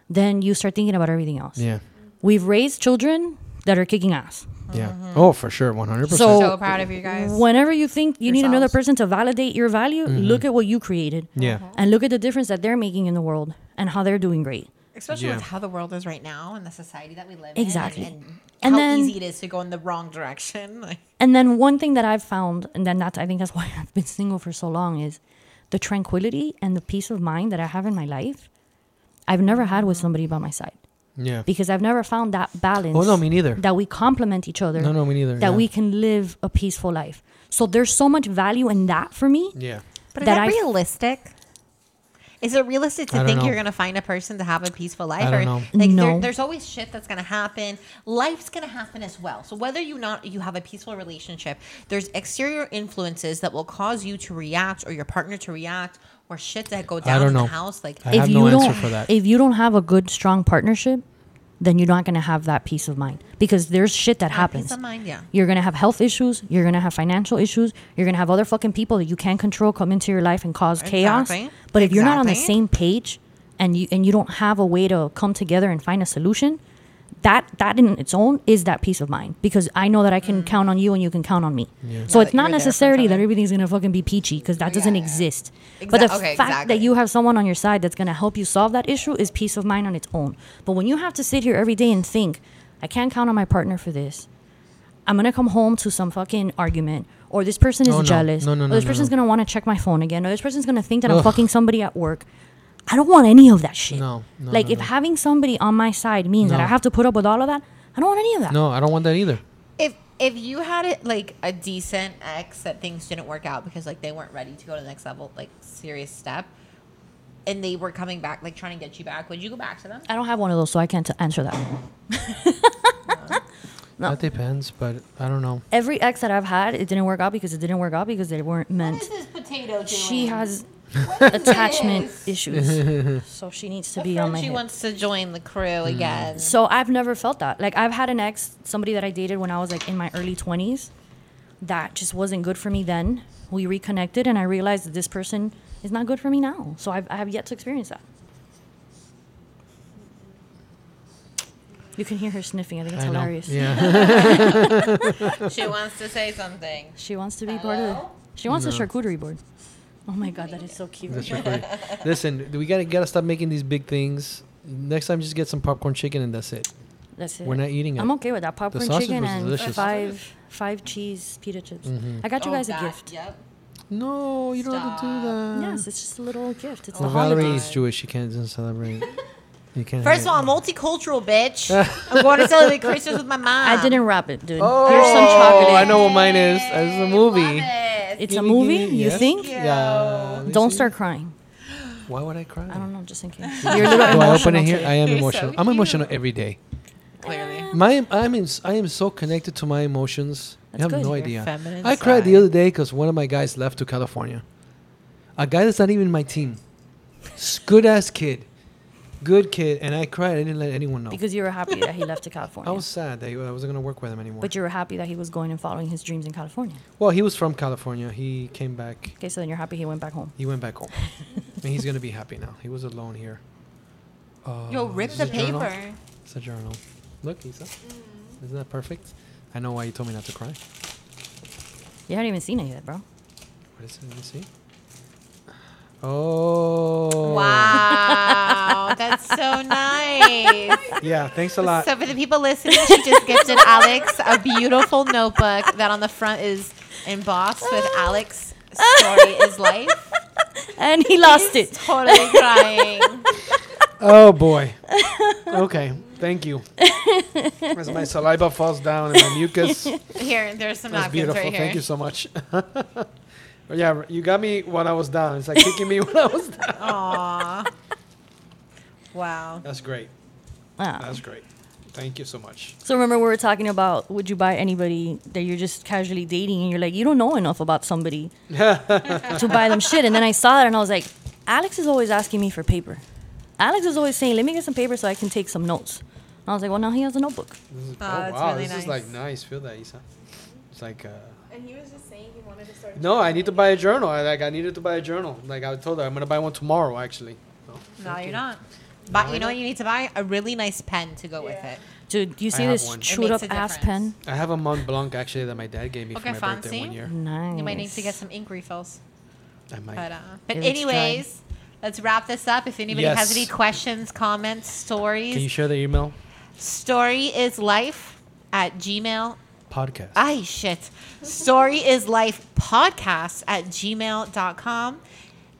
then you start thinking about everything else. yeah We've raised children that are kicking ass. Yeah. Mm-hmm. Oh, for sure, one hundred percent. So, So proud of you guys. whenever you think you need another person to validate your value, mm-hmm. look at what you created Yeah. and look at the difference that they're making in the world and how they're doing great. Especially Yeah. with how the world is right now and the society that we live Exactly. in. And, and, And how then- easy it is to go in the wrong direction. Like, And then one thing that I've found, and then that's I think that's why I've been single for so long, is the tranquility and the peace of mind that I have in my life. I've never had with somebody by my side Yeah. because I've never found that balance. Oh no, me neither. That we complement each other. No, no, me neither. That yeah. we can live a peaceful life. So there's so much value in that for me. Yeah. but is that that, I- realistic? Is it realistic to think know. you're gonna find a person to have a peaceful life? I don't or know. like there, No. there's always shit that's gonna happen. Life's gonna happen as well. So whether you not you have a peaceful relationship, there's exterior influences that will cause you to react or your partner to react or shit that go down don't in know. the house. Like I have no answer for that. If you don't have a good, strong partnership, then you're not gonna have that peace of mind because there's shit that happens. peace of mind, yeah. You're gonna have health issues. You're gonna have financial issues. You're gonna have other fucking people that you can't control come into your life and cause chaos. Exactly. But if you're not on the same page and you and you don't have a way to come together and find a solution, that that in its own is that peace of mind because I know that I can count on you and you can count on me. So Mm. It's not you're there for necessarily that everything's gonna fucking be peachy because that doesn't Yeah. exist. but the okay, fact exactly. that you have someone on your side that's gonna help you solve that issue is peace of mind on its own. But when you have to sit here every day and think, I can't count on my partner for this. I'm gonna come home to some fucking argument, or this person is Oh, no. jealous, No, no, or this no, person's no. gonna want to check my phone again, or this person's gonna think that I'm fucking somebody at work. I don't want any of that shit. No, no, like no, if no. having somebody on my side means that I have to put up with all of that, I don't want any of that. No, I don't want that either. if if you had it like a decent ex that things didn't work out because like they weren't ready to go to the next level, like serious step, and they were coming back, like trying to get you back, would you go back to them? I don't have one of those, so I can't t- answer that. No. That depends, but I don't know. Every ex that I've had, it didn't work out because it didn't work out because they weren't meant. this potato doing? She has attachment issues, so she needs to be on my She hip. wants to join the crew mm. again. So I've never felt that. Like I've had an ex, somebody that I dated when I was like in my early twenties, that just wasn't good for me then. We reconnected, and I realized that this person is not good for me now. So I've, I have yet to experience that. You can hear her sniffing. I think it's I know. hilarious. Yeah. she wants to say something. She wants to be part of it. Hello? She wants a charcuterie board. Oh my god, that is so cute. That's right. Listen, we gotta gotta stop making these big things. Next time, just get some popcorn chicken and that's it. That's it. We're not eating it. I'm okay with that popcorn sausage chicken was and delicious. Five five cheese pita chips. Mm-hmm. I got you oh, guys a gift. Yep. No, you don't have to do that. Yes, it's just a little gift. It's Well, the Valerie holidays. is Jewish. She can't doesn't celebrate. You can't. First of all, I'm multicultural, bitch. I'm going to celebrate Christmas with my mom. I didn't wrap it, dude. Oh, Here's some oh, chocolate. I know what mine is. It's a movie. It's a movie. You yes. think? Yeah. let me Don't see. start crying. Why would I cry? I don't know, just in case. You're a little Do I open emotional. it here? I am You're so emotional. I'm emotional every day. Clearly. My I'm in, I am so connected to my emotions. That's you have good. no Your idea. feminine I cried the side. other day because one of my guys left to California. A guy that's not even my team. Good ass kid, good kid, and I cried. I didn't let anyone know. Because you were happy that he left to California. I was sad that he- I wasn't gonna work with him anymore. But you were happy that he was going and following his dreams in California. well, he was from California. He came back. Okay, so then you're happy he went back home. He went back home, and he's gonna be happy now. He was alone here. Uh, Yo, rip is the this a journal? paper. It's a journal. Look, Isa. Isn't that perfect? I know why you told me not to cry. You haven't even seen it yet, bro. What is it? Let me see. Oh. Wow, that's so nice. Yeah, thanks a lot. So for the people listening, she just gifted Alex a beautiful notebook that on the front is embossed with Alex story is life. And he lost it. Totally crying. Oh boy. Okay, thank you. As my saliva falls down and my mucus. Here, there's some That's napkins beautiful. right here. Thank you so much. yeah, you got me when I was down. It's like kicking me when I was down. Aw. Wow. That's great. Wow. That's great. Thank you so much. So remember we were talking about would you buy anybody that you're just casually dating and you're like you don't know enough about somebody to buy them shit and then I saw that and I was like Alex is always asking me for paper. Alex is always saying let me get some paper so I can take some notes. I was like well now he has a notebook. This is, Oh, that's wow, really this is like nice. Feel that, Isa. It's like. Uh, And he was just saying he wanted to start. no, I need to buy a journal. I like. I needed to buy a journal. Like I told her, I'm gonna buy one tomorrow. Actually. So, No, you're you. not. But you know what you need to buy? A really nice pen to go with it. Dude, do you see this one. Chewed up ass pen? I have a Mont Blanc actually that my dad gave me Okay, for my birthday one year. Nice. You might need to get some ink refills. I might. But uh, but Give it anyways, let's wrap this up. If anybody has any questions, comments, stories, Can you share the email? story is life at gmail. Podcast. Ay shit. Story is life podcast at gmail.com.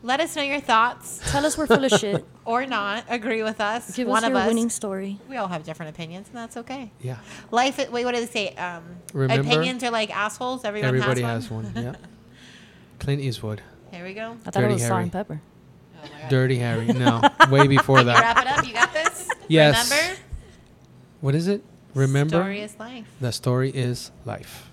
Let us know your thoughts Tell us we're full of shit. or not. Agree with us. Give One us of your us. winning story. We all have different opinions, and that's okay. yeah. Life. Wait, what do they say? Um, Remember- opinions are like assholes. Everyone Everybody has has one. one. Yeah. Clint Eastwood. Here we go. I thought Dirty it was salt Harry. and pepper. Dirty Harry. No. Way before that. wrap it up. You got this. Yes. Remember. What is it? Remember? Story is life. The story is life.